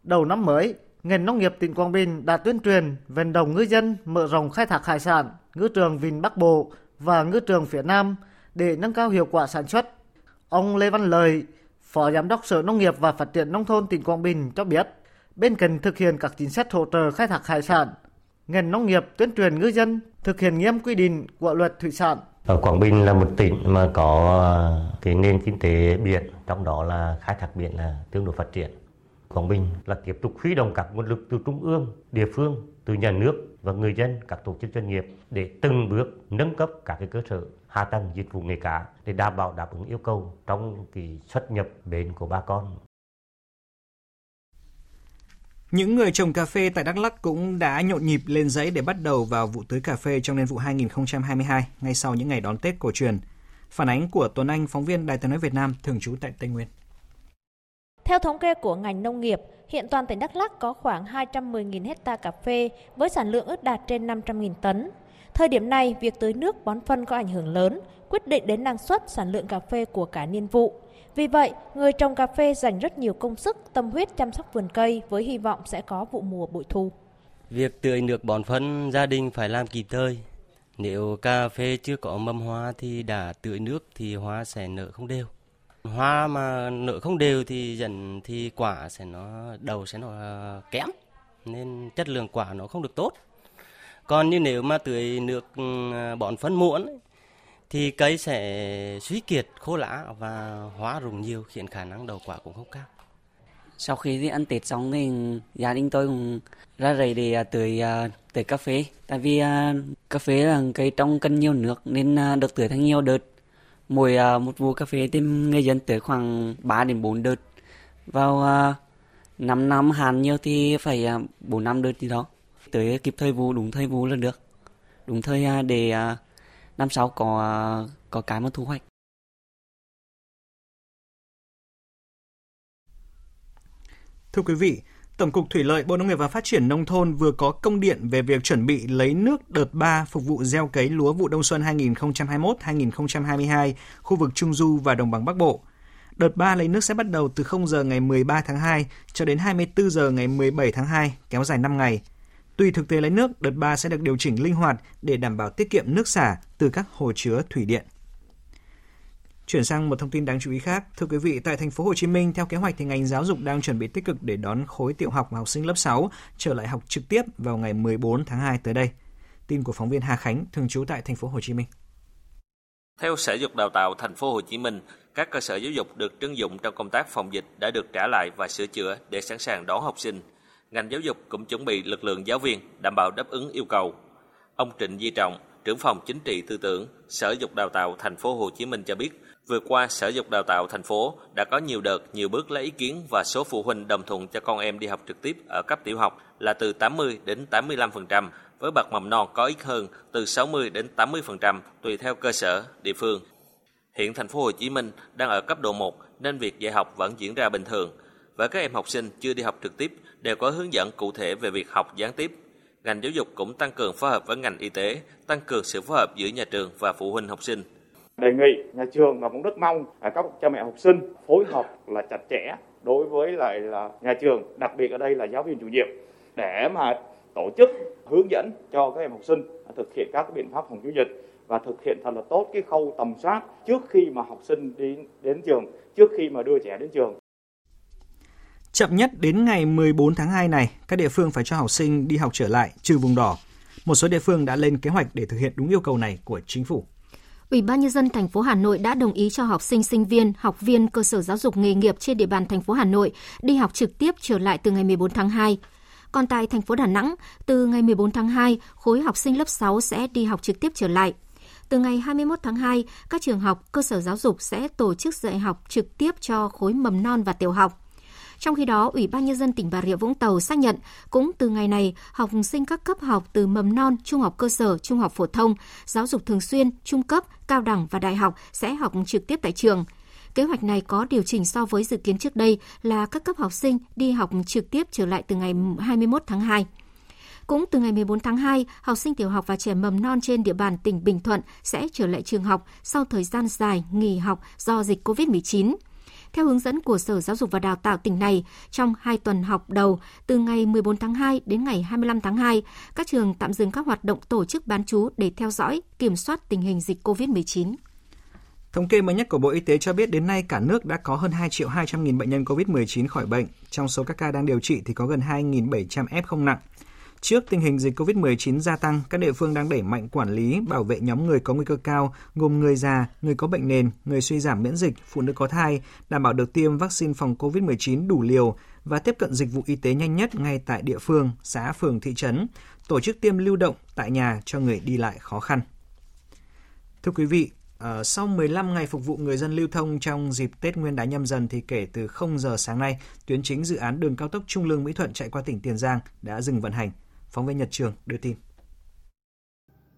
Đầu năm mới, ngành nông nghiệp tỉnh Quảng Bình đã tuyên truyền vận động ngư dân mở rộng khai thác hải sản, ngư trường Vịnh Bắc Bộ và ngư trường phía Nam để nâng cao hiệu quả sản xuất. Ông Lê Văn Lời, Phó Giám đốc Sở Nông nghiệp và Phát triển Nông thôn tỉnh Quảng Bình cho biết, bên cạnh thực hiện các chính sách hỗ trợ khai thác hải sản, ngành nông nghiệp tuyên truyền ngư dân thực hiện nghiêm quy định của luật thủy sản. Ở Quảng Bình là một tỉnh mà có ờ, cái nền kinh tế biển, trong đó là khai thác biển là tương đối phát triển. Quảng Bình là tiếp tục huy động các nguồn lực từ trung ương, địa phương, từ nhà nước và người dân, các tổ chức doanh nghiệp để từng bước nâng cấp các cái cơ sở hạ tầng dịch vụ nghề cá để đảm bảo đáp ứng yêu cầu trong cái xuất nhập bến của bà con. Những người trồng cà phê tại Đắk Lắk cũng đã nhộn nhịp lên giấy để bắt đầu vào vụ tưới cà phê trong niên vụ 2022 ngay sau những ngày đón Tết cổ truyền. Phản ánh của Tuấn Anh, phóng viên Đài tiếng nói Việt Nam thường trú tại Tây Nguyên. Theo thống kê của ngành nông nghiệp, hiện toàn tỉnh Đắk Lắk có khoảng 210.000 hecta cà phê với sản lượng ước đạt trên 500.000 tấn. Thời điểm này, việc tưới nước bón phân có ảnh hưởng lớn, quyết định đến năng suất sản lượng cà phê của cả niên vụ. Vì vậy, người trồng cà phê dành rất nhiều công sức, tâm huyết chăm sóc vườn cây với hy vọng sẽ có vụ mùa bội thu. Việc tưới nước bón phân gia đình phải làm kịp thời. Nếu cà phê chưa có mầm hoa thì đã tưới nước thì hoa sẽ nở không đều. Hoa mà nở không đều thì dần thì quả sẽ nó đầu sẽ nó à, kém nên chất lượng quả nó không được tốt còn như nếu mà tưới nước ừ, bón phân muộn thì cây sẽ suy kiệt khô lá và hóa rụng nhiều, khiến khả năng đầu quả cũng không cao. Sau khi đi ăn tết xong thì gia đình tôi cũng ra rầy để à, tưới à, tưới cà phê. Tại vì à, cà phê là cây trong cần nhiều nước nên được tưới thành nhiều đợt. Mỗi một vụ cà phê thì người dân tưới khoảng 3 đến 4 đợt. Vào 5 năm hạn nhiều thì phải 4 năm đợt gì đó tới kịp thời vụ đúng thời vụ là được đúng thời à, để à, năm sau có à, có cái mà thu hoạch Thưa quý vị, Tổng cục Thủy lợi Bộ Nông nghiệp và Phát triển Nông thôn vừa có công điện về việc chuẩn bị lấy nước đợt 3 phục vụ gieo cấy lúa vụ đông xuân 2021-2022 khu vực Trung Du và Đồng bằng Bắc Bộ. Đợt 3 lấy nước sẽ bắt đầu từ 0 giờ ngày 13 tháng 2 cho đến 24 giờ ngày 17 tháng 2, kéo dài 5 ngày. Tùy thực tế lấy nước, đợt 3 sẽ được điều chỉnh linh hoạt để đảm bảo tiết kiệm nước xả từ các hồ chứa thủy điện. Chuyển sang một thông tin đáng chú ý khác, thưa quý vị, tại thành phố Hồ Chí Minh theo kế hoạch thì ngành giáo dục đang chuẩn bị tích cực để đón khối tiểu học và học sinh lớp 6 trở lại học trực tiếp vào ngày 14 tháng 2 tới đây. Tin của phóng viên Hà Khánh thường trú tại thành phố Hồ Chí Minh. Theo Sở Dục Đào tạo thành phố Hồ Chí Minh, các cơ sở giáo dục được trưng dụng trong công tác phòng dịch đã được trả lại và sửa chữa để sẵn sàng đón học sinh. Ngành giáo dục cũng chuẩn bị lực lượng giáo viên đảm bảo đáp ứng yêu cầu. Ông Trịnh Di Trọng, trưởng phòng chính trị tư tưởng, Sở Dục Đào tạo thành phố Hồ Chí Minh cho biết, vừa qua Sở Dục Đào tạo thành phố đã có nhiều đợt, nhiều bước lấy ý kiến và số phụ huynh đồng thuận cho con em đi học trực tiếp ở cấp tiểu học là từ 80 đến 85%, với bậc mầm non có ít hơn từ 60 đến 80% tùy theo cơ sở, địa phương. Hiện thành phố Hồ Chí Minh đang ở cấp độ 1 nên việc dạy học vẫn diễn ra bình thường. Và các em học sinh chưa đi học trực tiếp đều có hướng dẫn cụ thể về việc học gián tiếp. Ngành giáo dục cũng tăng cường phối hợp với ngành y tế, tăng cường sự phối hợp giữa nhà trường và phụ huynh học sinh. Đề nghị nhà trường và cũng rất mong các cha mẹ học sinh phối hợp là chặt chẽ đối với lại là nhà trường, đặc biệt ở đây là giáo viên chủ nhiệm để mà tổ chức hướng dẫn cho các em học sinh thực hiện các biện pháp phòng chống dịch và thực hiện thật là tốt cái khâu tầm soát trước khi mà học sinh đi đến trường, trước khi mà đưa trẻ đến trường. Chậm nhất đến ngày 14 tháng 2 này, các địa phương phải cho học sinh đi học trở lại trừ vùng đỏ. Một số địa phương đã lên kế hoạch để thực hiện đúng yêu cầu này của chính phủ. Ủy ban nhân dân thành phố Hà Nội đã đồng ý cho học sinh, sinh viên, học viên cơ sở giáo dục nghề nghiệp trên địa bàn thành phố Hà Nội đi học trực tiếp trở lại từ ngày 14 tháng 2. Còn tại thành phố Đà Nẵng, từ ngày 14 tháng 2, khối học sinh lớp 6 sẽ đi học trực tiếp trở lại. Từ ngày 21 tháng 2, các trường học, cơ sở giáo dục sẽ tổ chức dạy học trực tiếp cho khối mầm non và tiểu học. Trong khi đó, Ủy ban Nhân dân tỉnh Bà Rịa Vũng Tàu xác nhận cũng từ ngày này, học sinh các cấp học từ mầm non, trung học cơ sở, trung học phổ thông, giáo dục thường xuyên, trung cấp, cao đẳng và đại học sẽ học trực tiếp tại trường. Kế hoạch này có điều chỉnh so với dự kiến trước đây là các cấp học sinh đi học trực tiếp trở lại từ ngày 21 tháng 2. Cũng từ ngày 14 tháng 2, học sinh tiểu học và trẻ mầm non trên địa bàn tỉnh Bình Thuận sẽ trở lại trường học sau thời gian dài nghỉ học do dịch COVID-19. Theo hướng dẫn của Sở Giáo dục và Đào tạo tỉnh này, trong 2 tuần học đầu, từ ngày 14 tháng 2 đến ngày 25 tháng 2, các trường tạm dừng các hoạt động tổ chức bán trú để theo dõi, kiểm soát tình hình dịch COVID-19. Thống kê mới nhất của Bộ Y tế cho biết đến nay cả nước đã có hơn 2 triệu 200 nghìn bệnh nhân COVID-19 khỏi bệnh. Trong số các ca đang điều trị thì có gần 2.700 F không nặng. Trước tình hình dịch COVID-19 gia tăng, các địa phương đang đẩy mạnh quản lý, bảo vệ nhóm người có nguy cơ cao, gồm người già, người có bệnh nền, người suy giảm miễn dịch, phụ nữ có thai, đảm bảo được tiêm vaccine phòng COVID-19 đủ liều và tiếp cận dịch vụ y tế nhanh nhất ngay tại địa phương, xã, phường, thị trấn, tổ chức tiêm lưu động tại nhà cho người đi lại khó khăn. Thưa quý vị, ờ, sau 15 ngày phục vụ người dân lưu thông trong dịp Tết Nguyên đán nhâm dần thì kể từ 0 giờ sáng nay, tuyến chính dự án đường cao tốc Trung Lương Mỹ Thuận chạy qua tỉnh Tiền Giang đã dừng vận hành. Phóng viên Nhật Trường đưa tin.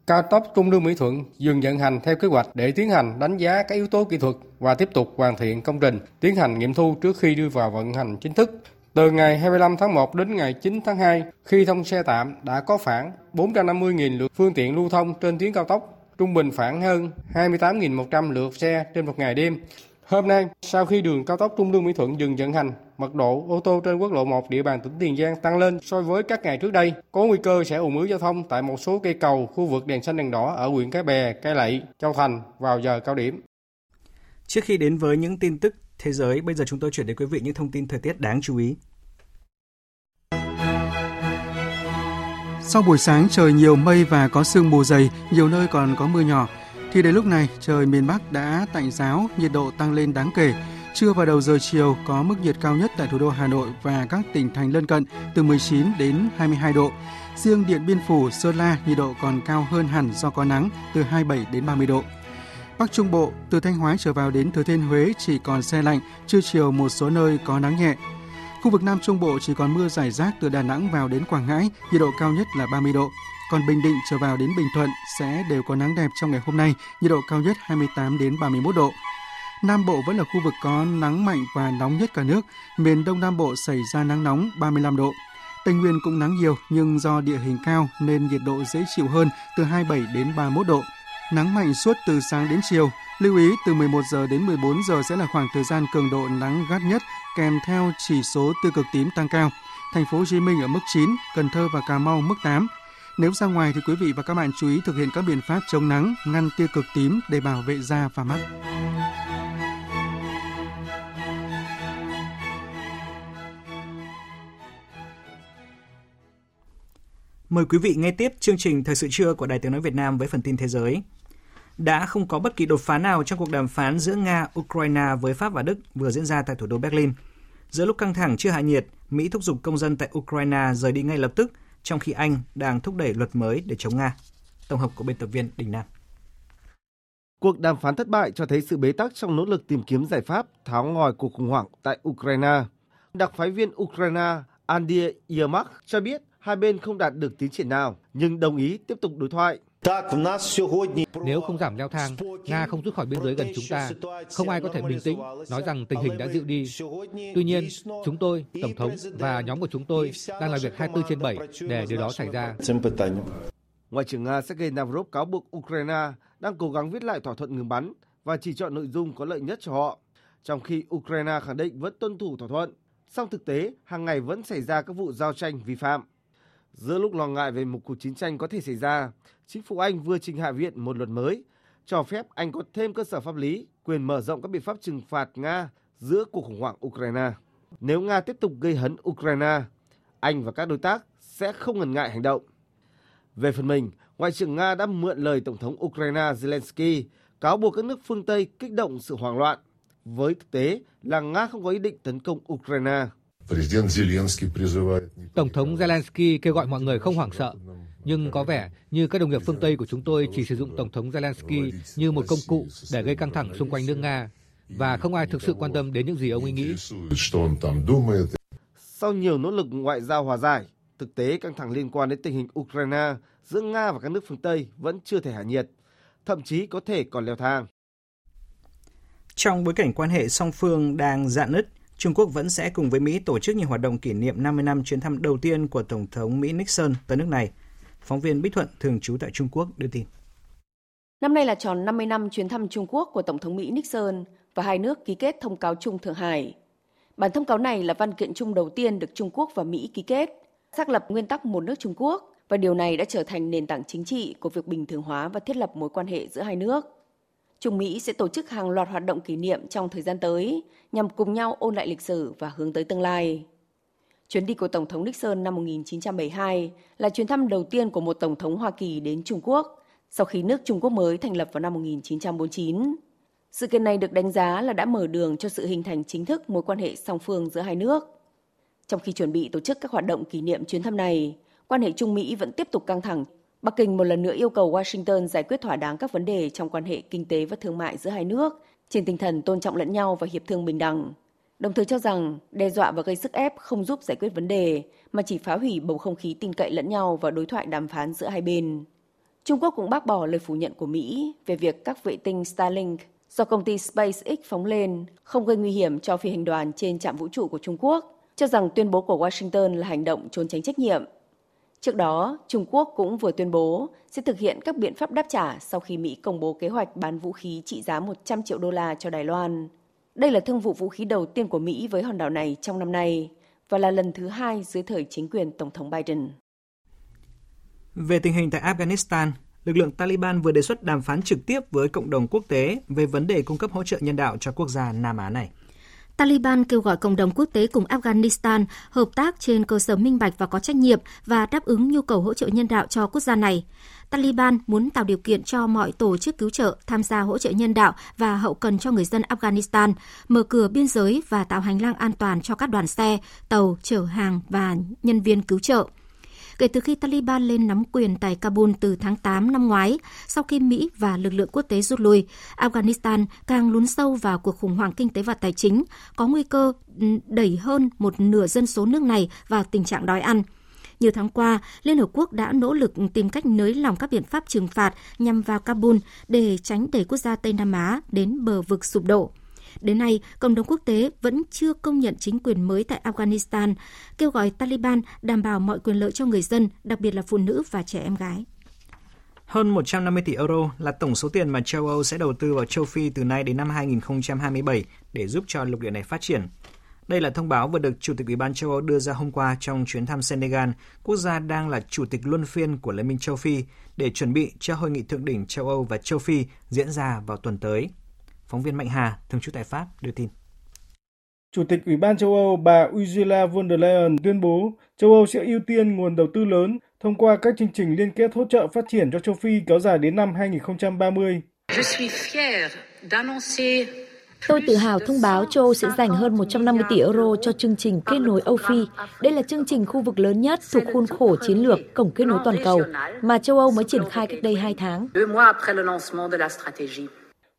Cao tốc Trung Lương Mỹ Thuận dừng vận hành theo kế hoạch để tiến hành đánh giá các yếu tố kỹ thuật và tiếp tục hoàn thiện công trình, tiến hành nghiệm thu trước khi đưa vào vận hành chính thức. Từ ngày 25 tháng 1 đến ngày 9 tháng 2, khi thông xe tạm đã có khoảng 450.000 lượt phương tiện lưu thông trên tuyến cao tốc trung bình khoảng hơn 28.100 lượt xe trên một ngày đêm. Hôm nay, sau khi đường cao tốc Trung Lương Mỹ Thuận dừng vận hành, mật độ ô tô trên quốc lộ 1 địa bàn tỉnh Tiền Giang tăng lên so với các ngày trước đây, có nguy cơ sẽ ủng ứ giao thông tại một số cây cầu, khu vực đèn xanh đèn đỏ ở huyện Cái Bè, Cái Lậy, Châu Thành vào giờ cao điểm. Trước khi đến với những tin tức thế giới, bây giờ chúng tôi chuyển đến quý vị những thông tin thời tiết đáng chú ý. Sau buổi sáng trời nhiều mây và có sương mù dày, nhiều nơi còn có mưa nhỏ, thì đến lúc này trời miền Bắc đã tạnh giáo, nhiệt độ tăng lên đáng kể. Trưa và đầu giờ chiều có mức nhiệt cao nhất tại thủ đô Hà Nội và các tỉnh thành lân cận từ 19 đến 22 độ. Riêng Điện Biên Phủ, Sơn La nhiệt độ còn cao hơn hẳn do có nắng từ 27 đến 30 độ. Bắc Trung Bộ, từ Thanh Hóa trở vào đến Thừa Thiên Huế chỉ còn xe lạnh, trưa chiều một số nơi có nắng nhẹ, Khu vực Nam Trung Bộ chỉ còn mưa rải rác từ Đà Nẵng vào đến Quảng Ngãi, nhiệt độ cao nhất là 30 độ. Còn Bình Định trở vào đến Bình Thuận sẽ đều có nắng đẹp trong ngày hôm nay, nhiệt độ cao nhất 28 đến 31 độ. Nam Bộ vẫn là khu vực có nắng mạnh và nóng nhất cả nước, miền Đông Nam Bộ xảy ra nắng nóng 35 độ. Tây Nguyên cũng nắng nhiều nhưng do địa hình cao nên nhiệt độ dễ chịu hơn từ 27 đến 31 độ. Nắng mạnh suốt từ sáng đến chiều, Lưu ý từ 11 giờ đến 14 giờ sẽ là khoảng thời gian cường độ nắng gắt nhất kèm theo chỉ số tiêu cực tím tăng cao. Thành phố Hồ Chí Minh ở mức 9, Cần Thơ và Cà Mau mức 8. Nếu ra ngoài thì quý vị và các bạn chú ý thực hiện các biện pháp chống nắng, ngăn tia cực tím để bảo vệ da và mắt. Mời quý vị nghe tiếp chương trình Thời sự trưa của Đài Tiếng Nói Việt Nam với phần tin thế giới. Đã không có bất kỳ đột phá nào trong cuộc đàm phán giữa Nga, Ukraine với Pháp và Đức vừa diễn ra tại thủ đô Berlin. Giữa lúc căng thẳng chưa hạ nhiệt, Mỹ thúc giục công dân tại Ukraine rời đi ngay lập tức – trong khi Anh đang thúc đẩy luật mới để chống Nga. Tổng hợp của biên tập viên Đình Nam. Cuộc đàm phán thất bại cho thấy sự bế tắc trong nỗ lực tìm kiếm giải pháp tháo ngòi cuộc khủng hoảng tại Ukraine. Đặc phái viên Ukraine Andriy Yermak cho biết hai bên không đạt được tiến triển nào, nhưng đồng ý tiếp tục đối thoại. Nếu không giảm leo thang, Nga không rút khỏi biên giới gần chúng ta, không ai có thể bình tĩnh nói rằng tình hình đã dịu đi. Tuy nhiên, chúng tôi, Tổng thống và nhóm của chúng tôi đang làm việc 24 trên 7 để điều đó xảy ra. Ngoại trưởng Nga Sergei Lavrov cáo buộc Ukraine đang cố gắng viết lại thỏa thuận ngừng bắn và chỉ chọn nội dung có lợi nhất cho họ, trong khi Ukraine khẳng định vẫn tuân thủ thỏa thuận. Song thực tế, hàng ngày vẫn xảy ra các vụ giao tranh vi phạm. Giữa lúc lo ngại về một cuộc chiến tranh có thể xảy ra, chính phủ Anh vừa trình Hạ viện một luật mới cho phép Anh có thêm cơ sở pháp lý quyền mở rộng các biện pháp trừng phạt Nga giữa cuộc khủng hoảng Ukraine. Nếu Nga tiếp tục gây hấn Ukraine, Anh và các đối tác sẽ không ngần ngại hành động. Về phần mình, Ngoại trưởng Nga đã mượn lời Tổng thống Ukraine Zelensky cáo buộc các nước phương Tây kích động sự hoảng loạn, với thực tế là Nga không có ý định tấn công Ukraine. Tổng thống Zelensky kêu gọi mọi người không hoảng sợ, nhưng có vẻ như các đồng nghiệp phương Tây của chúng tôi chỉ sử dụng Tổng thống Zelensky như một công cụ để gây căng thẳng xung quanh nước Nga, và không ai thực sự quan tâm đến những gì ông ấy nghĩ. Sau nhiều nỗ lực ngoại giao hòa giải, thực tế căng thẳng liên quan đến tình hình Ukraine giữa Nga và các nước phương Tây vẫn chưa thể hạ nhiệt, thậm chí có thể còn leo thang. Trong bối cảnh quan hệ song phương đang dạn nứt, Trung Quốc vẫn sẽ cùng với Mỹ tổ chức nhiều hoạt động kỷ niệm 50 năm chuyến thăm đầu tiên của Tổng thống Mỹ Nixon tới nước này. Phóng viên Bích Thuận thường trú tại Trung Quốc đưa tin. Năm nay là tròn 50 năm chuyến thăm Trung Quốc của Tổng thống Mỹ Nixon và hai nước ký kết thông cáo chung Thượng Hải. Bản thông cáo này là văn kiện chung đầu tiên được Trung Quốc và Mỹ ký kết, xác lập nguyên tắc một nước Trung Quốc và điều này đã trở thành nền tảng chính trị của việc bình thường hóa và thiết lập mối quan hệ giữa hai nước. Trung Mỹ sẽ tổ chức hàng loạt hoạt động kỷ niệm trong thời gian tới nhằm cùng nhau ôn lại lịch sử và hướng tới tương lai. Chuyến đi của Tổng thống Nixon năm 1972 là chuyến thăm đầu tiên của một Tổng thống Hoa Kỳ đến Trung Quốc sau khi nước Trung Quốc mới thành lập vào năm 1949. Sự kiện này được đánh giá là đã mở đường cho sự hình thành chính thức mối quan hệ song phương giữa hai nước. Trong khi chuẩn bị tổ chức các hoạt động kỷ niệm chuyến thăm này, quan hệ Trung Mỹ vẫn tiếp tục căng thẳng. Bắc Kinh một lần nữa yêu cầu Washington giải quyết thỏa đáng các vấn đề trong quan hệ kinh tế và thương mại giữa hai nước trên tinh thần tôn trọng lẫn nhau và hiệp thương bình đẳng. Đồng thời cho rằng đe dọa và gây sức ép không giúp giải quyết vấn đề mà chỉ phá hủy bầu không khí tin cậy lẫn nhau và đối thoại đàm phán giữa hai bên. Trung Quốc cũng bác bỏ lời phủ nhận của Mỹ về việc các vệ tinh Starlink do công ty SpaceX phóng lên không gây nguy hiểm cho phi hành đoàn trên trạm vũ trụ của Trung Quốc, cho rằng tuyên bố của Washington là hành động trốn tránh trách nhiệm Trước đó, Trung Quốc cũng vừa tuyên bố sẽ thực hiện các biện pháp đáp trả sau khi Mỹ công bố kế hoạch bán vũ khí trị giá 100 triệu đô la cho Đài Loan. Đây là thương vụ vũ khí đầu tiên của Mỹ với hòn đảo này trong năm nay và là lần thứ hai dưới thời chính quyền Tổng thống Biden. Về tình hình tại Afghanistan, lực lượng Taliban vừa đề xuất đàm phán trực tiếp với cộng đồng quốc tế về vấn đề cung cấp hỗ trợ nhân đạo cho quốc gia Nam Á này. Taliban kêu gọi cộng đồng quốc tế cùng Afghanistan hợp tác trên cơ sở minh bạch và có trách nhiệm và đáp ứng nhu cầu hỗ trợ nhân đạo cho quốc gia này. Taliban muốn tạo điều kiện cho mọi tổ chức cứu trợ tham gia hỗ trợ nhân đạo và hậu cần cho người dân Afghanistan, mở cửa biên giới và tạo hành lang an toàn cho các đoàn xe, tàu chở hàng và nhân viên cứu trợ kể từ khi Taliban lên nắm quyền tại Kabul từ tháng 8 năm ngoái, sau khi Mỹ và lực lượng quốc tế rút lui, Afghanistan càng lún sâu vào cuộc khủng hoảng kinh tế và tài chính, có nguy cơ ừ, đẩy hơn một nửa dân số nước này vào tình trạng đói ăn. Nhiều tháng qua, Liên Hợp Quốc đã nỗ lực tìm cách nới lỏng các biện pháp trừng phạt nhằm vào Kabul để tránh đẩy quốc gia Tây Nam Á đến bờ vực sụp đổ. Đến nay, cộng đồng quốc tế vẫn chưa công nhận chính quyền mới tại Afghanistan, kêu gọi Taliban đảm bảo mọi quyền lợi cho người dân, đặc biệt là phụ nữ và trẻ em gái. Hơn 150 tỷ euro là tổng số tiền mà châu Âu sẽ đầu tư vào châu Phi từ nay đến năm 2027 để giúp cho lục địa này phát triển. Đây là thông báo vừa được Chủ tịch Ủy ban châu Âu đưa ra hôm qua trong chuyến thăm Senegal, quốc gia đang là chủ tịch luân phiên của Liên minh châu Phi, để chuẩn bị cho hội nghị thượng đỉnh châu Âu và châu Phi diễn ra vào tuần tới. Phóng viên Mạnh Hà, thường trú tại Pháp, đưa tin. Chủ tịch Ủy ban châu Âu bà Ursula von der Leyen tuyên bố châu Âu sẽ ưu tiên nguồn đầu tư lớn thông qua các chương trình liên kết hỗ trợ phát triển cho châu Phi kéo dài đến năm 2030. Tôi tự hào thông báo châu Âu sẽ dành hơn 150 tỷ euro cho chương trình kết nối Âu Phi. Đây là chương trình khu vực lớn nhất thuộc khuôn khổ chiến lược Cổng kết nối toàn cầu mà châu Âu mới triển khai cách đây 2 tháng.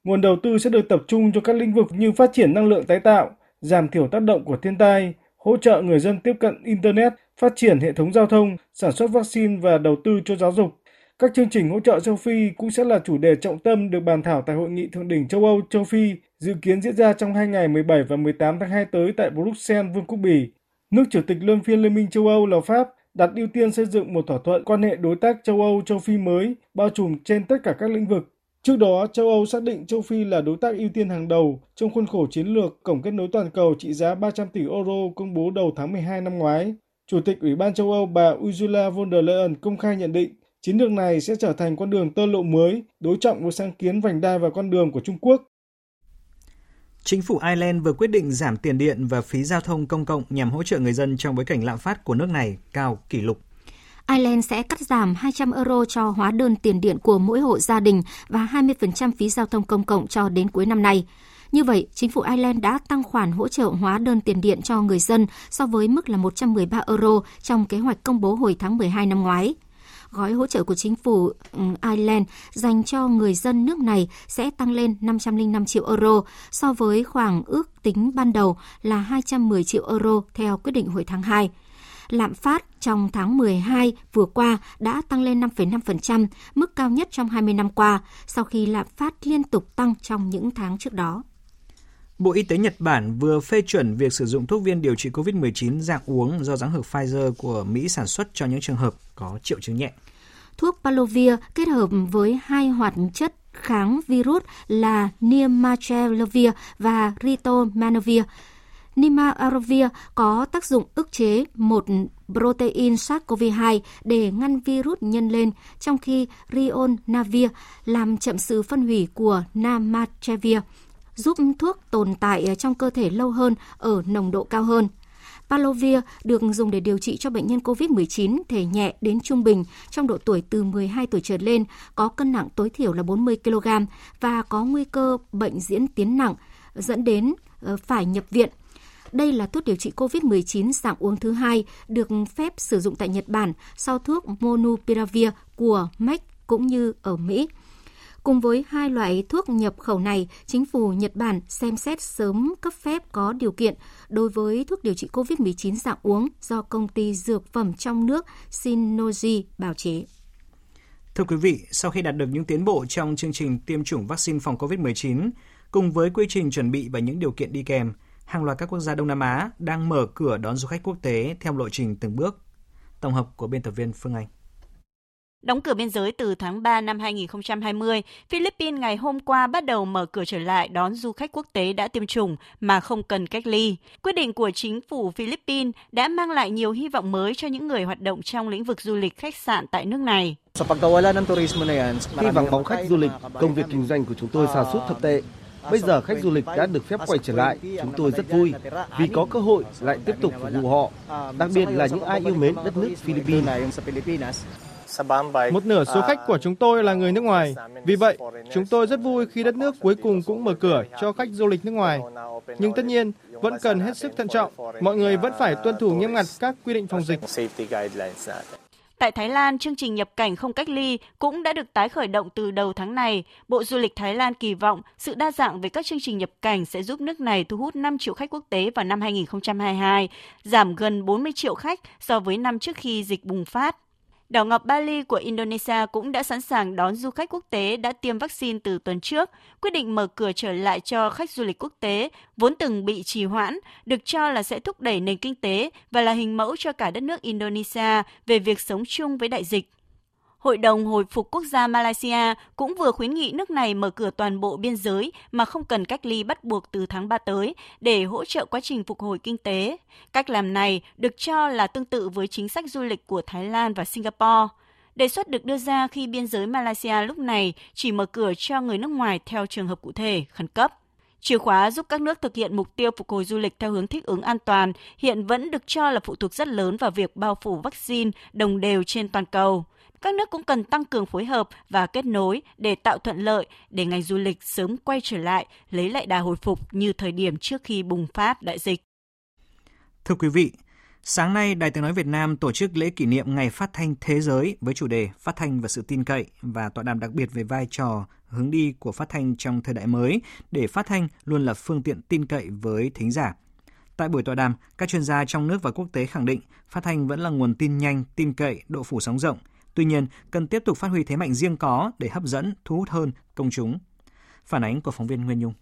Nguồn đầu tư sẽ được tập trung cho các lĩnh vực như phát triển năng lượng tái tạo, giảm thiểu tác động của thiên tai, hỗ trợ người dân tiếp cận Internet, phát triển hệ thống giao thông, sản xuất vaccine và đầu tư cho giáo dục. Các chương trình hỗ trợ châu Phi cũng sẽ là chủ đề trọng tâm được bàn thảo tại Hội nghị Thượng đỉnh châu Âu châu Phi dự kiến diễn ra trong hai ngày 17 và 18 tháng 2 tới tại Bruxelles, Vương quốc Bỉ. Nước chủ tịch luân phiên Liên minh châu Âu là Pháp đặt ưu tiên xây dựng một thỏa thuận quan hệ đối tác châu Âu châu Phi mới bao trùm trên tất cả các lĩnh vực. Trước đó, châu Âu xác định châu Phi là đối tác ưu tiên hàng đầu trong khuôn khổ chiến lược Cổng kết nối toàn cầu trị giá 300 tỷ euro công bố đầu tháng 12 năm ngoái. Chủ tịch Ủy ban châu Âu bà Ursula von der Leyen công khai nhận định chiến lược này sẽ trở thành con đường tơ lộ mới đối trọng với sáng kiến vành đai và con đường của Trung Quốc. Chính phủ Ireland vừa quyết định giảm tiền điện và phí giao thông công cộng nhằm hỗ trợ người dân trong bối cảnh lạm phát của nước này cao kỷ lục. Ireland sẽ cắt giảm 200 euro cho hóa đơn tiền điện của mỗi hộ gia đình và 20% phí giao thông công cộng cho đến cuối năm nay. Như vậy, chính phủ Ireland đã tăng khoản hỗ trợ hóa đơn tiền điện cho người dân so với mức là 113 euro trong kế hoạch công bố hồi tháng 12 năm ngoái. Gói hỗ trợ của chính phủ ừ, Ireland dành cho người dân nước này sẽ tăng lên 505 triệu euro so với khoảng ước tính ban đầu là 210 triệu euro theo quyết định hồi tháng 2 lạm phát trong tháng 12 vừa qua đã tăng lên 5,5%, mức cao nhất trong 20 năm qua, sau khi lạm phát liên tục tăng trong những tháng trước đó. Bộ Y tế Nhật Bản vừa phê chuẩn việc sử dụng thuốc viên điều trị COVID-19 dạng uống do dáng hược Pfizer của Mỹ sản xuất cho những trường hợp có triệu chứng nhẹ. Thuốc Palovir kết hợp với hai hoạt chất kháng virus là Nirmatrelvir và Ritonavir Nimaravir có tác dụng ức chế một protein SARS-CoV-2 để ngăn virus nhân lên, trong khi Rionavir làm chậm sự phân hủy của Namatrevir, giúp thuốc tồn tại trong cơ thể lâu hơn ở nồng độ cao hơn. Palovir được dùng để điều trị cho bệnh nhân COVID-19 thể nhẹ đến trung bình trong độ tuổi từ 12 tuổi trở lên, có cân nặng tối thiểu là 40 kg và có nguy cơ bệnh diễn tiến nặng dẫn đến ờ, phải nhập viện đây là thuốc điều trị COVID-19 dạng uống thứ hai được phép sử dụng tại Nhật Bản sau thuốc Monupiravir của Merck cũng như ở Mỹ. Cùng với hai loại thuốc nhập khẩu này, chính phủ Nhật Bản xem xét sớm cấp phép có điều kiện đối với thuốc điều trị COVID-19 dạng uống do công ty dược phẩm trong nước Shinoji bào chế. Thưa quý vị, sau khi đạt được những tiến bộ trong chương trình tiêm chủng vaccine phòng COVID-19, cùng với quy trình chuẩn bị và những điều kiện đi kèm, hàng loạt các quốc gia Đông Nam Á đang mở cửa đón du khách quốc tế theo lộ trình từng bước. Tổng hợp của biên tập viên Phương Anh. Đóng cửa biên giới từ tháng 3 năm 2020, Philippines ngày hôm qua bắt đầu mở cửa trở lại đón du khách quốc tế đã tiêm chủng mà không cần cách ly. Quyết định của chính phủ Philippines đã mang lại nhiều hy vọng mới cho những người hoạt động trong lĩnh vực du lịch khách sạn tại nước này. Khi vắng bóng khách du lịch, công việc kinh doanh của chúng tôi sa sút thật tệ. Bây giờ khách du lịch đã được phép quay trở lại, chúng tôi rất vui vì có cơ hội lại tiếp tục phục vụ họ, đặc biệt là những ai yêu mến đất nước Philippines. Một nửa số khách của chúng tôi là người nước ngoài. Vì vậy, chúng tôi rất vui khi đất nước cuối cùng cũng mở cửa cho khách du lịch nước ngoài. Nhưng tất nhiên, vẫn cần hết sức thận trọng. Mọi người vẫn phải tuân thủ nghiêm ngặt các quy định phòng dịch. Tại Thái Lan, chương trình nhập cảnh không cách ly cũng đã được tái khởi động từ đầu tháng này. Bộ Du lịch Thái Lan kỳ vọng sự đa dạng về các chương trình nhập cảnh sẽ giúp nước này thu hút 5 triệu khách quốc tế vào năm 2022, giảm gần 40 triệu khách so với năm trước khi dịch bùng phát. Đảo ngọc Bali của Indonesia cũng đã sẵn sàng đón du khách quốc tế đã tiêm vaccine từ tuần trước, quyết định mở cửa trở lại cho khách du lịch quốc tế, vốn từng bị trì hoãn, được cho là sẽ thúc đẩy nền kinh tế và là hình mẫu cho cả đất nước Indonesia về việc sống chung với đại dịch. Hội đồng Hồi phục Quốc gia Malaysia cũng vừa khuyến nghị nước này mở cửa toàn bộ biên giới mà không cần cách ly bắt buộc từ tháng 3 tới để hỗ trợ quá trình phục hồi kinh tế. Cách làm này được cho là tương tự với chính sách du lịch của Thái Lan và Singapore. Đề xuất được đưa ra khi biên giới Malaysia lúc này chỉ mở cửa cho người nước ngoài theo trường hợp cụ thể, khẩn cấp. Chìa khóa giúp các nước thực hiện mục tiêu phục hồi du lịch theo hướng thích ứng an toàn hiện vẫn được cho là phụ thuộc rất lớn vào việc bao phủ vaccine đồng đều trên toàn cầu. Các nước cũng cần tăng cường phối hợp và kết nối để tạo thuận lợi để ngành du lịch sớm quay trở lại, lấy lại đà hồi phục như thời điểm trước khi bùng phát đại dịch. Thưa quý vị, Sáng nay, Đài Tiếng Nói Việt Nam tổ chức lễ kỷ niệm Ngày Phát thanh Thế giới với chủ đề Phát thanh và sự tin cậy và tọa đàm đặc biệt về vai trò hướng đi của phát thanh trong thời đại mới để phát thanh luôn là phương tiện tin cậy với thính giả. Tại buổi tọa đàm, các chuyên gia trong nước và quốc tế khẳng định phát thanh vẫn là nguồn tin nhanh, tin cậy, độ phủ sóng rộng. Tuy nhiên, cần tiếp tục phát huy thế mạnh riêng có để hấp dẫn, thu hút hơn công chúng. Phản ánh của phóng viên Nguyên Nhung.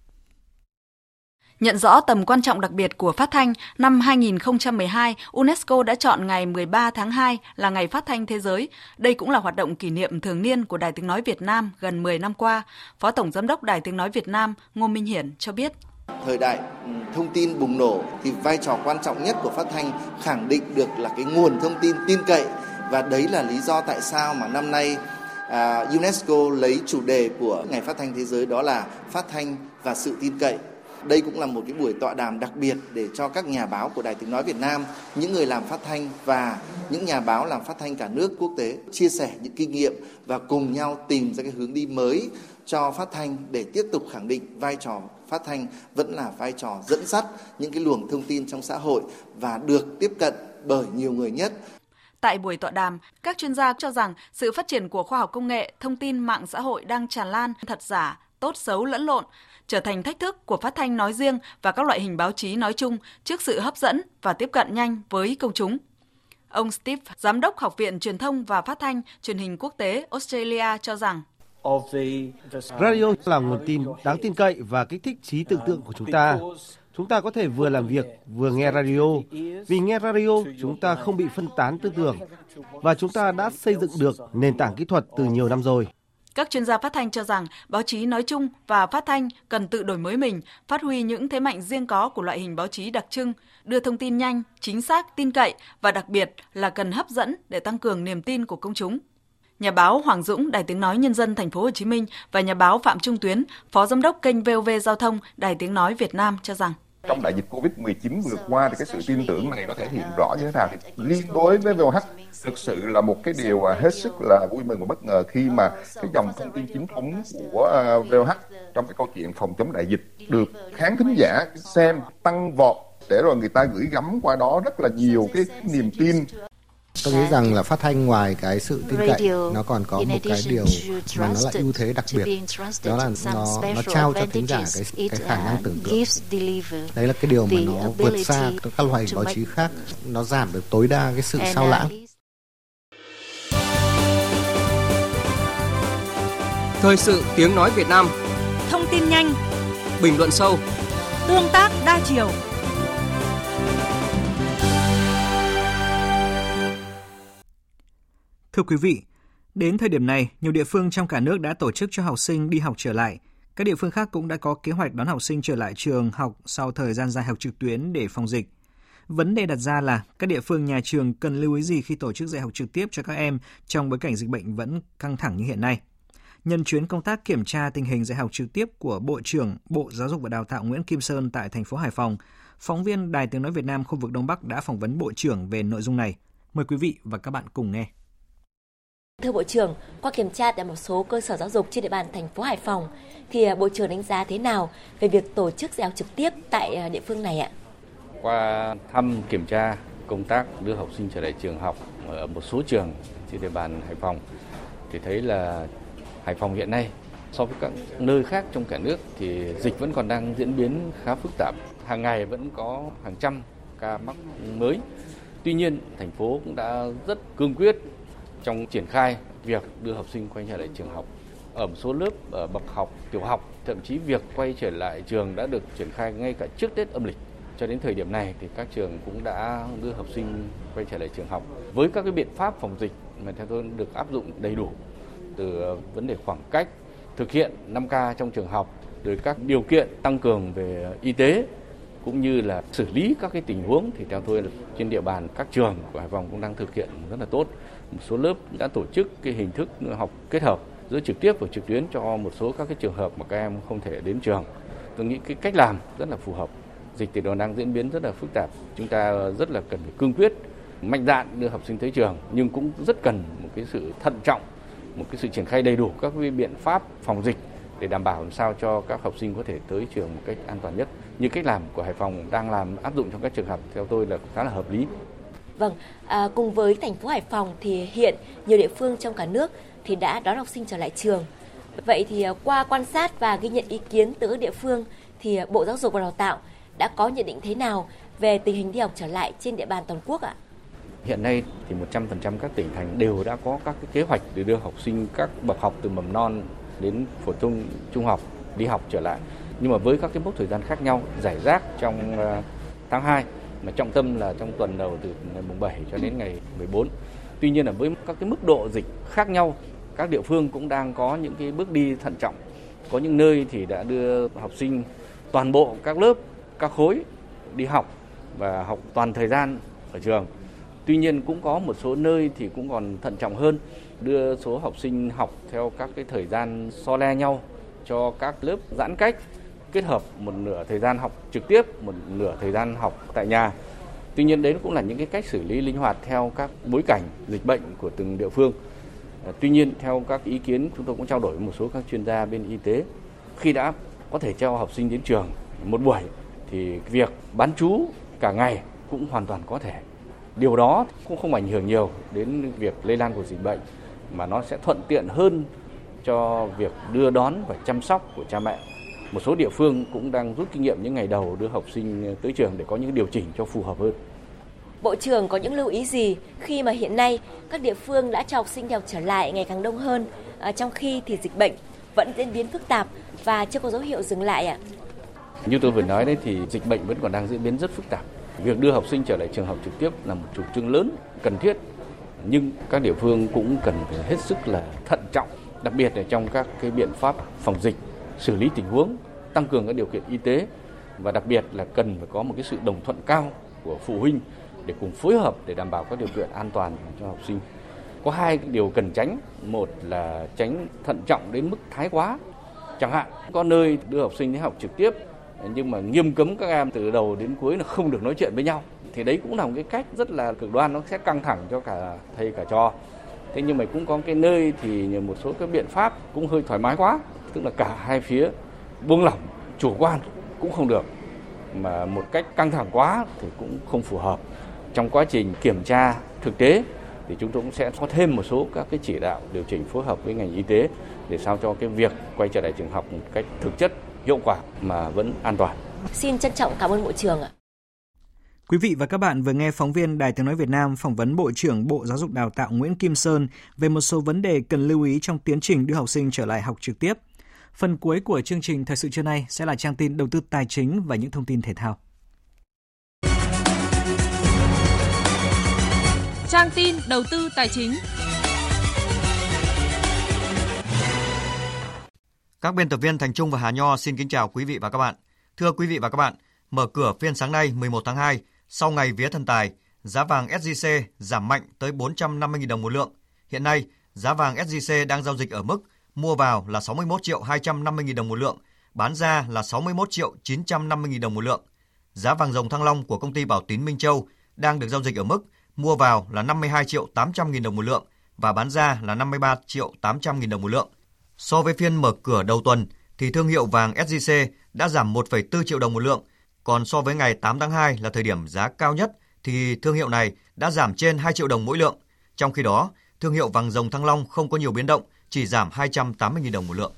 Nhận rõ tầm quan trọng đặc biệt của phát thanh, năm 2012, UNESCO đã chọn ngày 13 tháng 2 là ngày phát thanh thế giới. Đây cũng là hoạt động kỷ niệm thường niên của Đài Tiếng Nói Việt Nam gần 10 năm qua. Phó Tổng Giám đốc Đài Tiếng Nói Việt Nam Ngô Minh Hiển cho biết. Thời đại ừ, thông tin bùng nổ thì vai trò quan trọng nhất của phát thanh khẳng định được là cái nguồn thông tin tin cậy và đấy là lý do tại sao mà năm nay à, UNESCO lấy chủ đề của ngày phát thanh thế giới đó là phát thanh và sự tin cậy. Đây cũng là một cái buổi tọa đàm đặc biệt để cho các nhà báo của Đài Tiếng Nói Việt Nam, những người làm phát thanh và những nhà báo làm phát thanh cả nước quốc tế chia sẻ những kinh nghiệm và cùng nhau tìm ra cái hướng đi mới cho phát thanh để tiếp tục khẳng định vai trò phát thanh vẫn là vai trò dẫn dắt những cái luồng thông tin trong xã hội và được tiếp cận bởi nhiều người nhất. Tại buổi tọa đàm, các chuyên gia cho rằng sự phát triển của khoa học công nghệ, thông tin mạng xã hội đang tràn lan, thật giả, tốt xấu lẫn lộn trở thành thách thức của phát thanh nói riêng và các loại hình báo chí nói chung trước sự hấp dẫn và tiếp cận nhanh với công chúng. Ông Steve, Giám đốc Học viện Truyền thông và Phát thanh Truyền hình Quốc tế Australia cho rằng Radio là nguồn tin đáng tin cậy và kích thích trí tưởng tượng của chúng ta. Chúng ta có thể vừa làm việc vừa nghe radio. Vì nghe radio, chúng ta không bị phân tán tư tưởng và chúng ta đã xây dựng được nền tảng kỹ thuật từ nhiều năm rồi. Các chuyên gia phát thanh cho rằng báo chí nói chung và phát thanh cần tự đổi mới mình, phát huy những thế mạnh riêng có của loại hình báo chí đặc trưng, đưa thông tin nhanh, chính xác, tin cậy và đặc biệt là cần hấp dẫn để tăng cường niềm tin của công chúng. Nhà báo Hoàng Dũng, Đài Tiếng nói Nhân dân Thành phố Hồ Chí Minh và nhà báo Phạm Trung Tuyến, Phó Giám đốc kênh VOV Giao thông Đài Tiếng nói Việt Nam cho rằng trong đại dịch Covid-19 vừa qua thì cái sự tin tưởng này nó thể hiện rõ như thế nào thì liên đối với VOH thực sự là một cái điều hết sức là vui mừng và bất ngờ khi mà cái dòng thông tin chính thống của VOH trong cái câu chuyện phòng chống đại dịch được khán thính giả xem tăng vọt để rồi người ta gửi gắm qua đó rất là nhiều cái niềm tin Tôi nghĩ rằng là phát thanh ngoài cái sự tin cậy nó còn có một cái điều mà nó là ưu thế đặc biệt. đó là nó nó trao cho thính giả cái cái khả năng tưởng tượng. đấy là cái điều mà nó vượt xa các loại báo chí khác nó giảm được tối đa cái sự sao lãng. Thời sự tiếng nói Việt Nam. Thông tin nhanh. Bình luận sâu. Tương tác đa chiều Thưa quý vị, đến thời điểm này, nhiều địa phương trong cả nước đã tổ chức cho học sinh đi học trở lại. Các địa phương khác cũng đã có kế hoạch đón học sinh trở lại trường học sau thời gian dài học trực tuyến để phòng dịch. Vấn đề đặt ra là các địa phương nhà trường cần lưu ý gì khi tổ chức dạy học trực tiếp cho các em trong bối cảnh dịch bệnh vẫn căng thẳng như hiện nay. Nhân chuyến công tác kiểm tra tình hình dạy học trực tiếp của Bộ trưởng Bộ Giáo dục và Đào tạo Nguyễn Kim Sơn tại thành phố Hải Phòng, phóng viên Đài Tiếng Nói Việt Nam khu vực Đông Bắc đã phỏng vấn Bộ trưởng về nội dung này. Mời quý vị và các bạn cùng nghe. Thưa Bộ trưởng, qua kiểm tra tại một số cơ sở giáo dục trên địa bàn thành phố Hải Phòng, thì à, Bộ trưởng đánh giá thế nào về việc tổ chức dạy học trực tiếp tại à, địa phương này ạ? Qua thăm kiểm tra công tác đưa học sinh trở lại trường học ở một số trường trên địa bàn Hải Phòng, thì thấy là Hải Phòng hiện nay so với các nơi khác trong cả nước thì dịch vẫn còn đang diễn biến khá phức tạp. Hàng ngày vẫn có hàng trăm ca mắc mới. Tuy nhiên, thành phố cũng đã rất cương quyết trong triển khai việc đưa học sinh quay trở lại trường học. Ở một số lớp ở bậc học tiểu học, thậm chí việc quay trở lại trường đã được triển khai ngay cả trước Tết âm lịch. Cho đến thời điểm này thì các trường cũng đã đưa học sinh quay trở lại trường học với các cái biện pháp phòng dịch mà theo tôi được áp dụng đầy đủ từ ờ, vấn đề khoảng cách, thực hiện 5K trong trường học, rồi các điều kiện tăng cường về y tế cũng như là xử lý các cái tình huống thì theo tôi là trên địa bàn các trường của Hải Phòng cũng đang thực hiện rất là tốt một số lớp đã tổ chức cái hình thức học kết hợp giữa trực tiếp và trực tuyến cho một số các cái trường hợp mà các em không thể đến trường tôi nghĩ cái cách làm rất là phù hợp. Dịch thì nó đang diễn biến rất là phức tạp. Chúng ta rất là cần phải cương quyết, mạnh dạn đưa học sinh tới trường nhưng cũng rất cần một cái sự thận trọng, một cái sự triển khai đầy đủ các biện pháp phòng dịch để đảm bảo làm sao cho các học sinh có thể tới trường một cách an toàn nhất. Như cách làm của Hải Phòng đang làm áp dụng trong các trường học theo tôi là khá là hợp lý. Vâng, à, cùng với thành phố Hải Phòng thì hiện nhiều địa phương trong cả nước thì đã đón học sinh trở lại trường. Vậy thì à, qua quan sát và ghi nhận ý kiến từ các địa phương thì à, Bộ Giáo dục và Đào tạo đã có nhận định thế nào về tình hình đi học trở lại trên địa bàn toàn quốc ạ? Hiện nay thì 100% các tỉnh thành đều đã có các cái kế hoạch để đưa học sinh các bậc học từ mầm non đến phổ thông trung học đi học trở lại. Nhưng mà với các cái mốc thời gian khác nhau, giải rác trong à, tháng 2 mà trọng tâm là trong tuần đầu từ ngày mùng 7 cho đến ngày 14. Tuy nhiên là với các cái mức độ dịch khác nhau, các địa phương cũng đang có những cái bước đi thận trọng. Có những nơi thì đã đưa học sinh toàn bộ các lớp, các khối đi học và học toàn thời gian ở trường. Tuy nhiên cũng có một số nơi thì cũng còn thận trọng hơn, đưa số học sinh học theo các cái thời gian so le nhau cho các lớp giãn cách kết hợp một nửa thời gian học trực tiếp, một nửa thời gian học tại nhà. Tuy nhiên đấy cũng là những cái cách xử lý linh hoạt theo các bối cảnh dịch bệnh của từng địa phương. À, tuy nhiên theo các ý kiến chúng tôi cũng trao đổi với một số các chuyên gia bên y tế khi đã có thể cho học sinh đến trường một buổi thì việc bán chú cả ngày cũng hoàn toàn có thể. Điều đó cũng không ảnh hưởng nhiều đến việc lây lan của dịch bệnh mà nó sẽ thuận tiện hơn cho việc đưa đón và chăm sóc của cha mẹ một số địa phương cũng đang rút kinh nghiệm những ngày đầu đưa học sinh tới trường để có những điều chỉnh cho phù hợp hơn. Bộ trưởng có những lưu ý gì khi mà hiện nay các địa phương đã cho học sinh đi học trở lại ngày càng đông hơn, à, trong khi thì dịch bệnh vẫn diễn biến phức tạp và chưa có dấu hiệu dừng lại ạ? Như tôi vừa nói đấy thì dịch bệnh vẫn còn đang diễn biến rất phức tạp. Việc đưa học sinh trở lại trường học trực tiếp là một chủ trương lớn, cần thiết, nhưng các địa phương cũng cần phải hết sức là thận trọng, đặc biệt là trong các cái biện pháp phòng dịch xử lý tình huống, tăng cường các điều kiện y tế và đặc biệt là cần phải có một cái sự đồng thuận cao của phụ huynh để cùng phối hợp để đảm bảo các điều kiện an toàn cho học sinh. Có hai điều cần tránh, một là tránh thận trọng đến mức thái quá. Chẳng hạn có nơi đưa học sinh đến học trực tiếp nhưng mà nghiêm cấm các em từ đầu đến cuối là không được nói chuyện với nhau thì đấy cũng là một cái cách rất là cực đoan nó sẽ căng thẳng cho cả thầy cả trò thế nhưng mà cũng có cái nơi thì một số các biện pháp cũng hơi thoải mái quá tức là cả hai phía buông lỏng chủ quan cũng không được mà một cách căng thẳng quá thì cũng không phù hợp trong quá trình kiểm tra thực tế thì chúng tôi cũng sẽ có thêm một số các cái chỉ đạo điều chỉnh phối hợp với ngành y tế để sao cho cái việc quay trở lại trường học một cách thực chất hiệu quả mà vẫn an toàn. Xin trân trọng cảm ơn Bộ trưởng ạ. Quý vị và các bạn vừa nghe phóng viên Đài Tiếng Nói Việt Nam phỏng vấn Bộ trưởng Bộ Giáo dục Đào tạo Nguyễn Kim Sơn về một số vấn đề cần lưu ý trong tiến trình đưa học sinh trở lại học trực tiếp. Phần cuối của chương trình Thời sự trưa nay sẽ là trang tin đầu tư tài chính và những thông tin thể thao. Trang tin đầu tư tài chính. Các biên tập viên Thành Trung và Hà Nho xin kính chào quý vị và các bạn. Thưa quý vị và các bạn, mở cửa phiên sáng nay 11 tháng 2, sau ngày vía thần tài, giá vàng SJC giảm mạnh tới 450.000 đồng một lượng. Hiện nay, giá vàng SJC đang giao dịch ở mức mua vào là 61 triệu 250 000 đồng một lượng, bán ra là 61 triệu 950 000 đồng một lượng. Giá vàng dòng thăng long của công ty Bảo Tín Minh Châu đang được giao dịch ở mức mua vào là 52 triệu 800 000 đồng một lượng và bán ra là 53 triệu 800 000 đồng một lượng. So với phiên mở cửa đầu tuần thì thương hiệu vàng SJC đã giảm 1,4 triệu đồng một lượng, còn so với ngày 8 tháng 2 là thời điểm giá cao nhất thì thương hiệu này đã giảm trên 2 triệu đồng mỗi lượng. Trong khi đó, thương hiệu vàng dòng Thăng Long không có nhiều biến động chỉ giảm 280.000 đồng một lượng.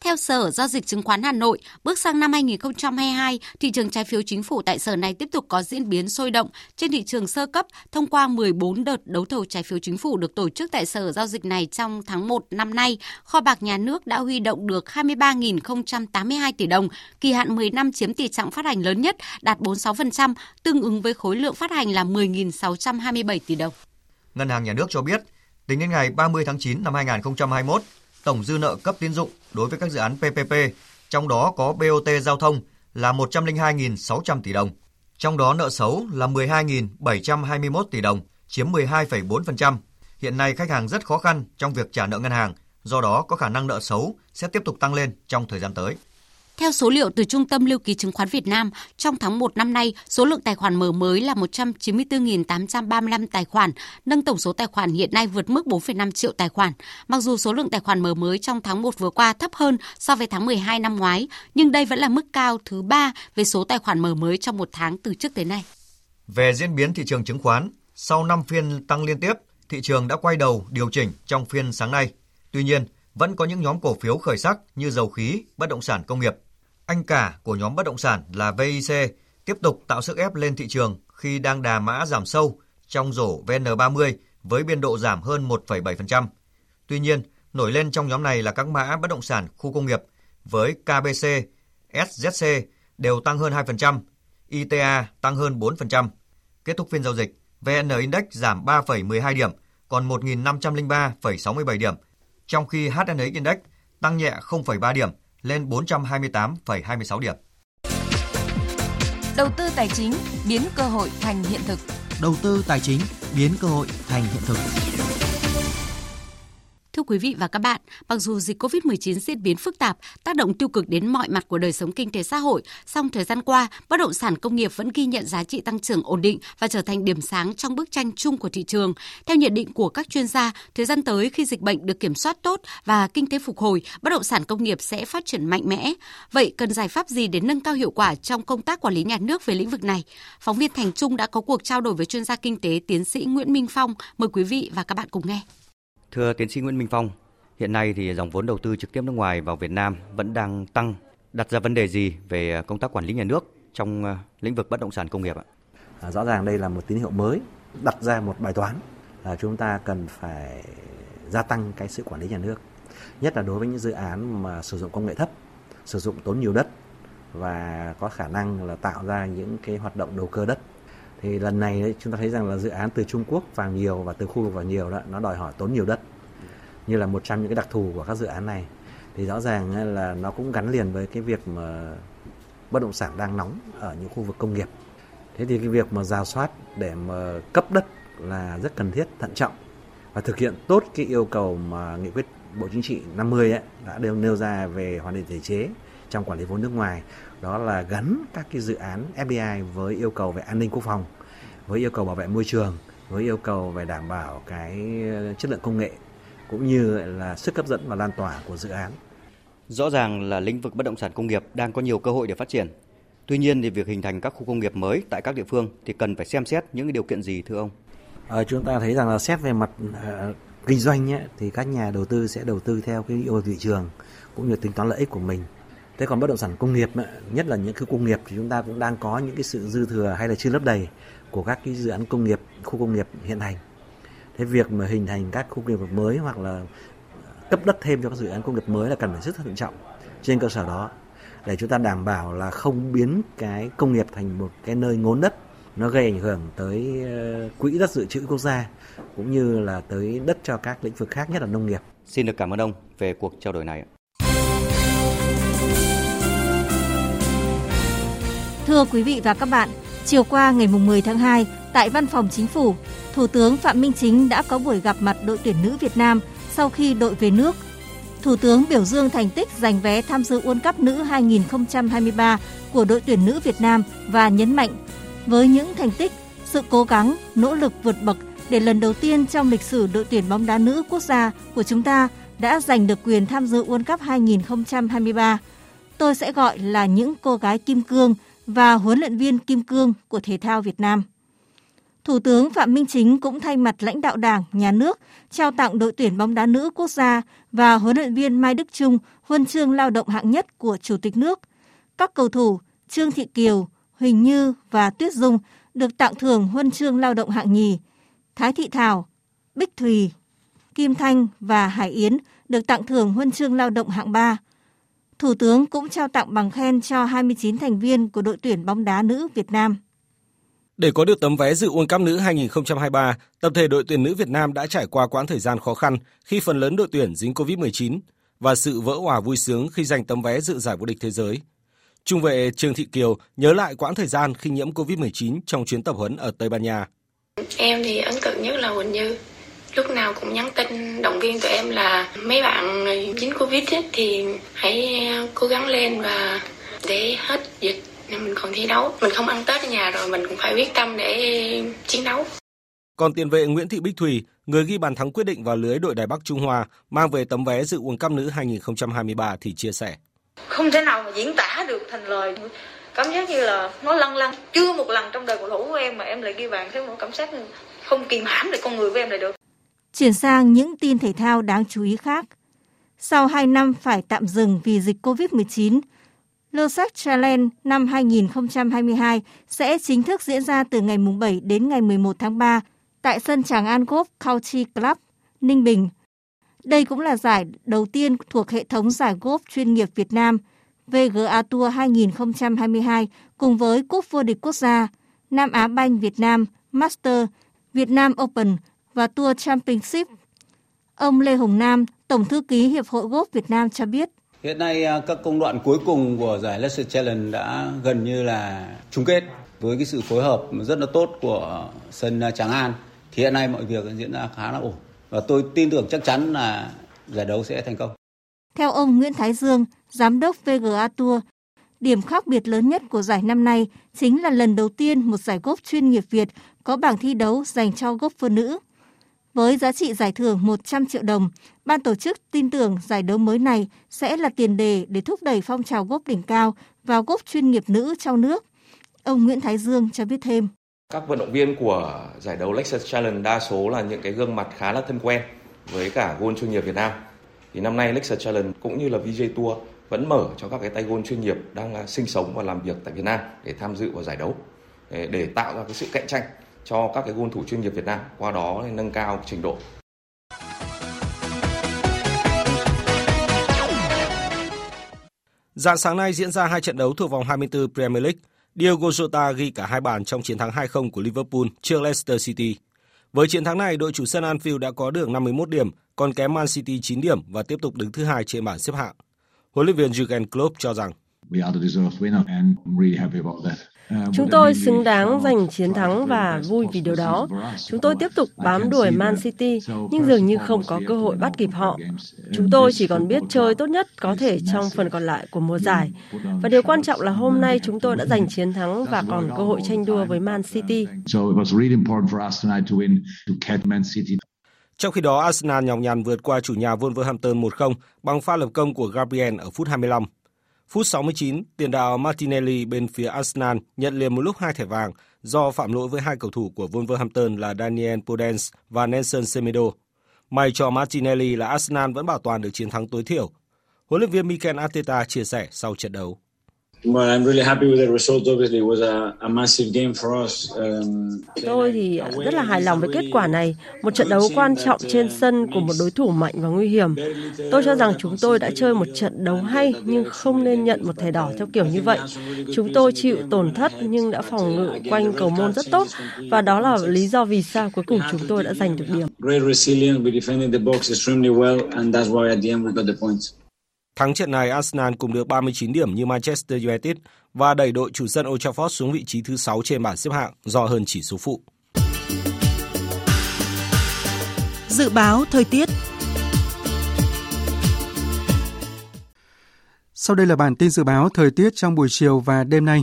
Theo Sở Giao dịch Chứng khoán Hà Nội, bước sang năm 2022, thị trường trái phiếu chính phủ tại sở này tiếp tục có diễn biến sôi động trên thị trường sơ cấp thông qua 14 đợt đấu thầu trái phiếu chính phủ được tổ chức tại sở giao dịch này trong tháng 1 năm nay. Kho bạc nhà nước đã huy động được 23.082 tỷ đồng, kỳ hạn 10 năm chiếm tỷ trọng phát hành lớn nhất, đạt 46%, tương ứng với khối lượng phát hành là 10.627 tỷ đồng. Ngân hàng Nhà nước cho biết, tính đến ngày 30 tháng 9 năm 2021, tổng dư nợ cấp tín dụng đối với các dự án PPP, trong đó có BOT giao thông là 102.600 tỷ đồng. Trong đó nợ xấu là 12.721 tỷ đồng, chiếm 12,4%. Hiện nay khách hàng rất khó khăn trong việc trả nợ ngân hàng, do đó có khả năng nợ xấu sẽ tiếp tục tăng lên trong thời gian tới. Theo số liệu từ Trung tâm Lưu ký Chứng khoán Việt Nam, trong tháng 1 năm nay, số lượng tài khoản mở mới là 194.835 tài khoản, nâng tổng số tài khoản hiện nay vượt mức 4,5 triệu tài khoản. Mặc dù số lượng tài khoản mở mới trong tháng 1 vừa qua thấp hơn so với tháng 12 năm ngoái, nhưng đây vẫn là mức cao thứ ba về số tài khoản mở mới trong một tháng từ trước tới nay. Về diễn biến thị trường chứng khoán, sau 5 phiên tăng liên tiếp, thị trường đã quay đầu điều chỉnh trong phiên sáng nay. Tuy nhiên, vẫn có những nhóm cổ phiếu khởi sắc như dầu khí, bất động sản công nghiệp. Anh cả của nhóm bất động sản là VIC tiếp tục tạo sức ép lên thị trường khi đang đà mã giảm sâu trong rổ VN30 với biên độ giảm hơn 1,7%. Tuy nhiên, nổi lên trong nhóm này là các mã bất động sản khu công nghiệp với KBC, SZC đều tăng hơn 2%, ITA tăng hơn 4%. Kết thúc phiên giao dịch, VN Index giảm 3,12 điểm, còn 1.503,67 điểm, trong khi HNX Index tăng nhẹ 0,3 điểm lên 428,26 điểm. Đầu tư tài chính biến cơ hội thành hiện thực. Đầu tư tài chính biến cơ hội thành hiện thực. Thưa quý vị và các bạn, mặc dù dịch COVID-19 diễn biến phức tạp, tác động tiêu cực đến mọi mặt của đời sống kinh tế xã hội, song thời gian qua, bất động sản công nghiệp vẫn ghi nhận giá trị tăng trưởng ổn định và trở thành điểm sáng trong bức tranh chung của thị trường. Theo nhận định của các chuyên gia, thời gian tới khi dịch bệnh được kiểm soát tốt và kinh tế phục hồi, bất động sản công nghiệp sẽ phát triển mạnh mẽ. Vậy cần giải pháp gì để nâng cao hiệu quả trong công tác quản lý nhà nước về lĩnh vực này? Phóng viên Thành Trung đã có cuộc trao đổi với chuyên gia kinh tế tiến sĩ Nguyễn Minh Phong. Mời quý vị và các bạn cùng nghe. Thưa tiến sĩ Nguyễn Minh Phong, hiện nay thì dòng vốn đầu tư trực tiếp nước ngoài vào Việt Nam vẫn đang tăng, đặt ra vấn đề gì về công tác quản lý nhà nước trong ờ, lĩnh vực bất động sản công nghiệp ạ? À, rõ ràng đây là một tín hiệu mới, đặt ra một bài toán là chúng ta cần phải gia tăng cái sự quản lý nhà nước, nhất là đối với những dự án mà sử dụng công nghệ thấp, sử dụng tốn nhiều đất và có khả năng là tạo ra những cái hoạt động đầu cơ đất thì lần này đấy, chúng ta thấy rằng là dự án từ Trung Quốc vào nhiều và từ khu vực vào nhiều đó nó đòi hỏi tốn nhiều đất. Như là một trong những cái đặc thù của các dự án này. Thì rõ ràng là nó cũng gắn liền với cái việc mà bất động sản đang nóng ở những khu vực công nghiệp. Thế thì cái việc mà rà soát để mà cấp đất là rất cần thiết thận trọng và thực hiện tốt cái yêu cầu mà nghị quyết Bộ Chính trị 50 ấy, đã đều nêu ra về hoàn thiện thể chế trong quản lý vốn nước ngoài đó là gắn các cái dự án FDI với yêu cầu về an ninh quốc phòng, với yêu cầu bảo vệ môi trường, với yêu cầu về đảm bảo cái chất lượng công nghệ cũng như là sức hấp dẫn và lan tỏa của dự án. Rõ ràng là lĩnh vực bất động sản công nghiệp đang có nhiều cơ hội để phát triển. Tuy nhiên thì việc hình thành các khu công nghiệp mới tại các địa phương thì cần phải xem xét những điều kiện gì thưa ông? À, chúng ta thấy rằng là xét về mặt uh, kinh doanh nhé, thì các nhà đầu tư sẽ đầu tư theo cái yêu thị trường cũng như tính toán lợi ích của mình thế còn bất động sản công nghiệp nhất là những khu công nghiệp thì chúng ta cũng đang có những cái sự dư thừa hay là chưa lấp đầy của các cái dự án công nghiệp, khu công nghiệp hiện hành thế việc mà hình thành các khu công nghiệp mới hoặc là ờ, cấp đất thêm cho các dự án công nghiệp mới là cần phải rất thận trọng trên cơ sở đó để chúng ta đảm bảo là không biến cái công nghiệp thành một cái nơi ngốn đất, nó gây ảnh hưởng tới ờ, quỹ đất dự trữ quốc gia cũng như là tới đất cho các lĩnh vực khác, nhất là nông nghiệp. Xin được cảm ơn ông về cuộc trao đổi này. Thưa quý vị và các bạn, chiều qua ngày 10 tháng 2, tại Văn phòng Chính phủ, Thủ tướng Phạm Minh Chính đã có buổi gặp mặt đội tuyển nữ Việt Nam sau khi đội về nước. Thủ tướng biểu dương thành tích giành vé tham dự World Cup nữ 2023 của đội tuyển nữ Việt Nam và nhấn mạnh với những thành tích, sự cố gắng, nỗ lực vượt bậc để lần đầu tiên trong lịch sử đội tuyển bóng đá nữ quốc gia của chúng ta đã giành được quyền tham dự World Cup 2023. Tôi sẽ gọi là những cô gái kim cương và huấn luyện viên kim cương của thể thao Việt Nam. Thủ tướng Phạm Minh Chính cũng thay mặt lãnh đạo Đảng, Nhà nước trao tặng đội tuyển bóng đá nữ quốc gia và huấn luyện viên Mai Đức Trung huân chương lao động hạng nhất của Chủ tịch nước. Các cầu thủ Trương Thị Kiều, Huỳnh Như và Tuyết Dung được tặng thưởng huân chương lao động hạng nhì. Thái Thị Thảo, Bích Thùy, Kim Thanh và Hải Yến được tặng thưởng huân chương lao động hạng 3. Thủ tướng cũng trao tặng bằng khen cho 29 thành viên của đội tuyển bóng đá nữ Việt Nam. Để có được tấm vé dự World Cup nữ 2023, tập thể đội tuyển nữ Việt Nam đã trải qua quãng thời gian khó khăn khi phần lớn đội tuyển dính Covid-19 và sự vỡ hòa vui sướng khi giành tấm vé dự giải vô địch thế giới. Trung vệ Trương Thị Kiều nhớ lại quãng thời gian khi nhiễm Covid-19 trong chuyến tập huấn ở Tây Ban Nha. Em thì ấn tượng nhất là Quỳnh Như. Lúc nào cũng nhắn tin động viên tụi em là mấy bạn dính covid ấy, thì hãy cố gắng lên và để hết dịch nên mình còn thi đấu mình không ăn tết ở nhà rồi mình cũng phải quyết tâm để chiến đấu còn tiền vệ Nguyễn Thị Bích Thùy, người ghi bàn thắng quyết định vào lưới đội Đài Bắc Trung Hoa, mang về tấm vé dự World Cup nữ 2023 thì chia sẻ. Không thể nào mà diễn tả được thành lời. Cảm giác như là nó lăn lăn. Chưa một lần trong đời cầu thủ của em mà em lại ghi bàn thế một cảm giác không kìm hãm được con người của em lại được. Chuyển sang những tin thể thao đáng chú ý khác. Sau 2 năm phải tạm dừng vì dịch COVID-19, Losec Challenge năm 2022 sẽ chính thức diễn ra từ ngày 7 đến ngày 11 tháng 3 tại sân Tràng An Golf Country Club, Ninh Bình. Đây cũng là giải đầu tiên thuộc hệ thống giải golf chuyên nghiệp Việt Nam VGA Tour 2022 cùng với Cúp vô địch quốc gia, Nam Á Banh Việt Nam, Master, Việt Nam Open và Tour Championship. Ông Lê Hồng Nam, Tổng thư ký Hiệp hội Golf Việt Nam cho biết. Hiện nay à, các công đoạn cuối cùng của giải Leicester Challenge đã gần như là chung kết với cái sự phối hợp rất là tốt của sân Tràng An thì hiện nay mọi việc diễn ra khá là ổn và tôi tin tưởng chắc chắn là giải đấu sẽ thành công. Theo ông Nguyễn Thái Dương, giám đốc VGA Tour, điểm khác biệt lớn nhất của giải năm nay chính là lần đầu tiên một giải golf chuyên nghiệp Việt có bảng thi đấu dành cho golfer nữ. Với giá trị giải thưởng 100 triệu đồng, ban tổ chức tin tưởng giải đấu mới này sẽ là tiền đề để thúc đẩy phong trào gốc đỉnh cao và gốc chuyên nghiệp nữ trong nước. Ông Nguyễn Thái Dương cho biết thêm. Các vận động viên của giải đấu Lexus Challenge đa số là những cái gương mặt khá là thân quen với cả gôn chuyên nghiệp Việt Nam. Thì năm nay Lexus Challenge cũng như là VJ Tour vẫn mở cho các cái tay gôn chuyên nghiệp đang à, sinh sống và làm việc tại Việt Nam để tham dự vào giải đấu để tạo ra cái sự cạnh tranh cho các cái gôn thủ chuyên nghiệp Việt Nam qua đó nâng cao trình độ. Dạng sáng nay diễn ra hai trận đấu thuộc vòng 24 Premier League. Diogo Jota ghi cả hai bàn trong chiến thắng 2-0 của Liverpool trước Leicester City. Với chiến thắng này, đội chủ sân Anfield đã có được 51 điểm, còn kém Man City 9 điểm và tiếp tục đứng thứ hai trên bảng xếp hạng. Huấn luyện viên Jurgen Klopp cho rằng Chúng tôi xứng đáng giành chiến thắng và vui vì điều đó. Chúng tôi tiếp tục bám đuổi Man City, nhưng dường như không có cơ hội bắt kịp họ. Chúng tôi chỉ còn biết chơi tốt nhất có thể trong phần còn lại của mùa giải. Và điều quan trọng là hôm nay chúng tôi đã giành chiến thắng và còn cơ hội tranh đua với Man City. Trong khi đó, Arsenal nhọc nhằn vượt qua chủ nhà Wolverhampton 1-0 bằng pha lập công của Gabriel ở phút 25. Phút 69, tiền đạo Martinelli bên phía Arsenal nhận liền một lúc hai thẻ vàng do phạm lỗi với hai cầu thủ của Wolverhampton là Daniel Podence và Nelson Semedo. May cho Martinelli là Arsenal vẫn bảo toàn được chiến thắng tối thiểu. Huấn luyện viên Mikel Arteta chia sẻ sau trận đấu. Tôi thì rất là hài lòng với kết quả này, một trận đấu quan trọng trên sân của một đối thủ mạnh và nguy hiểm. Tôi cho rằng chúng tôi đã chơi một trận đấu hay nhưng không nên nhận một thẻ đỏ theo kiểu như vậy. Chúng tôi chịu tổn thất nhưng đã phòng ngự quanh cầu môn rất tốt và đó là lý do vì sao cuối cùng chúng tôi đã giành được điểm. Thắng trận này, Arsenal cùng được 39 điểm như Manchester United và đẩy đội chủ sân Old Trafford xuống vị trí thứ 6 trên bảng xếp hạng do hơn chỉ số phụ. Dự báo thời tiết Sau đây là bản tin dự báo thời tiết trong buổi chiều và đêm nay.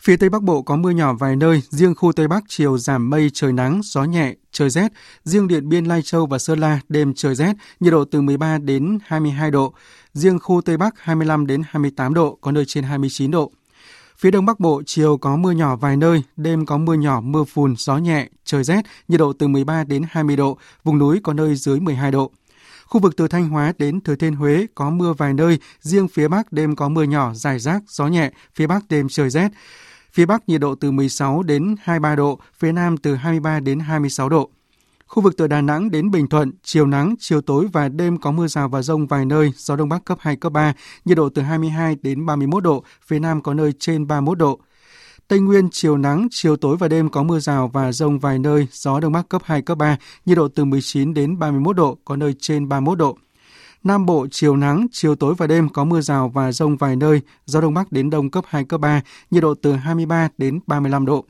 Phía Tây Bắc Bộ có mưa nhỏ vài nơi, riêng khu Tây Bắc chiều giảm mây trời nắng, gió nhẹ, trời rét. Riêng Điện Biên, Lai Châu và Sơn La đêm trời rét, nhiệt độ từ 13 đến 22 độ. Riêng khu Tây Bắc 25 đến 28 độ, có nơi trên 29 độ. Phía Đông Bắc Bộ chiều có mưa nhỏ vài nơi, đêm có mưa nhỏ, mưa phùn, gió nhẹ, trời rét, nhiệt độ từ 13 đến 20 độ, vùng núi có nơi dưới 12 độ. Khu vực từ Thanh Hóa đến Thừa Thiên Huế có mưa vài nơi, riêng phía Bắc đêm có mưa nhỏ, dài rác, gió nhẹ, phía Bắc đêm trời rét. Phía Bắc nhiệt độ từ 16 đến 23 độ, phía Nam từ 23 đến 26 độ. Khu vực từ Đà Nẵng đến Bình Thuận, chiều nắng, chiều tối và đêm có mưa rào và rông vài nơi, gió Đông Bắc cấp 2, cấp 3, nhiệt độ từ 22 đến 31 độ, phía Nam có nơi trên 31 độ. Tây Nguyên, chiều nắng, chiều tối và đêm có mưa rào và rông vài nơi, gió Đông Bắc cấp 2, cấp 3, nhiệt độ từ 19 đến 31 độ, có nơi trên 31 độ. Nam Bộ chiều nắng, chiều tối và đêm có mưa rào và rông vài nơi, gió Đông Bắc đến Đông cấp 2, cấp 3, nhiệt độ từ 23 đến 35 độ.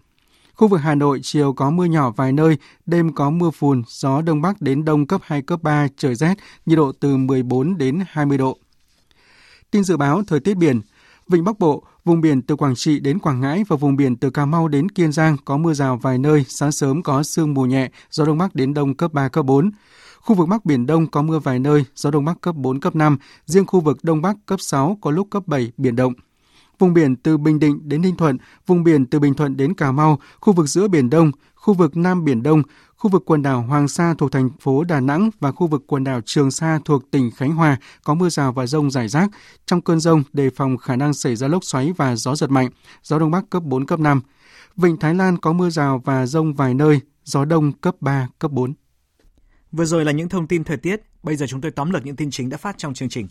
Khu vực Hà Nội chiều có mưa nhỏ vài nơi, đêm có mưa phùn, gió đông bắc đến đông cấp 2 cấp 3, trời rét, nhiệt độ từ 14 đến 20 độ. Tin dự báo thời tiết biển, Vịnh Bắc Bộ, vùng biển từ Quảng Trị đến Quảng Ngãi và vùng biển từ Cà Mau đến Kiên Giang có mưa rào vài nơi, sáng sớm có sương mù nhẹ, gió đông bắc đến đông cấp 3 cấp 4. Khu vực Bắc Biển Đông có mưa vài nơi, gió Đông Bắc cấp 4, cấp 5, riêng khu vực Đông Bắc cấp 6 có lúc cấp 7, biển động. Vùng biển từ Bình Định đến Ninh Thuận, vùng biển từ Bình Thuận đến Cà Mau, khu vực giữa Biển Đông, khu vực Nam Biển Đông, khu vực quần đảo Hoàng Sa thuộc thành phố Đà Nẵng và khu vực quần đảo Trường Sa thuộc tỉnh Khánh Hòa có mưa rào và rông rải rác. Trong cơn rông đề phòng khả năng xảy ra lốc xoáy và gió giật mạnh, gió Đông Bắc cấp 4, cấp 5. Vịnh Thái Lan có mưa rào và rông vài nơi, gió Đông cấp 3, cấp 4. Vừa rồi là những thông tin thời tiết, bây giờ chúng tôi tóm lược những tin chính đã phát trong chương trình.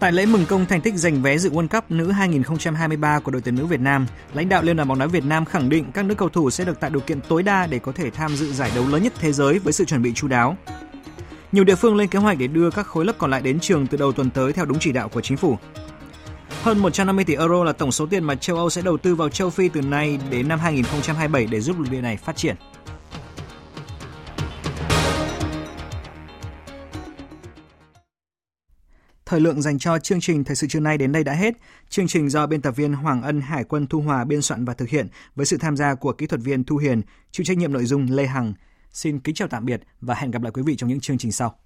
Tại lễ mừng công thành tích giành vé dự World Cup nữ 2023 của đội tuyển nữ Việt Nam, lãnh đạo Liên đoàn bóng đá Việt Nam khẳng định các nữ cầu thủ sẽ được tạo điều kiện tối đa để có thể tham dự giải đấu lớn nhất thế giới với sự chuẩn bị chú đáo. Nhiều địa phương lên kế hoạch để đưa các khối lớp còn lại đến trường từ đầu tuần tới theo đúng chỉ đạo của chính phủ. Hơn 150 tỷ euro là tổng số tiền mà châu Âu sẽ đầu tư vào châu Phi từ nay đến năm 2027 để giúp lục địa này phát triển. Thời lượng dành cho chương trình Thời sự trưa nay đến đây đã hết. Chương trình do biên tập viên Hoàng Ân Hải quân Thu Hòa biên soạn và thực hiện với sự tham gia của kỹ thuật viên Thu Hiền, chịu trách nhiệm nội dung Lê Hằng. Xin kính chào tạm biệt và hẹn gặp lại quý vị trong những chương trình sau.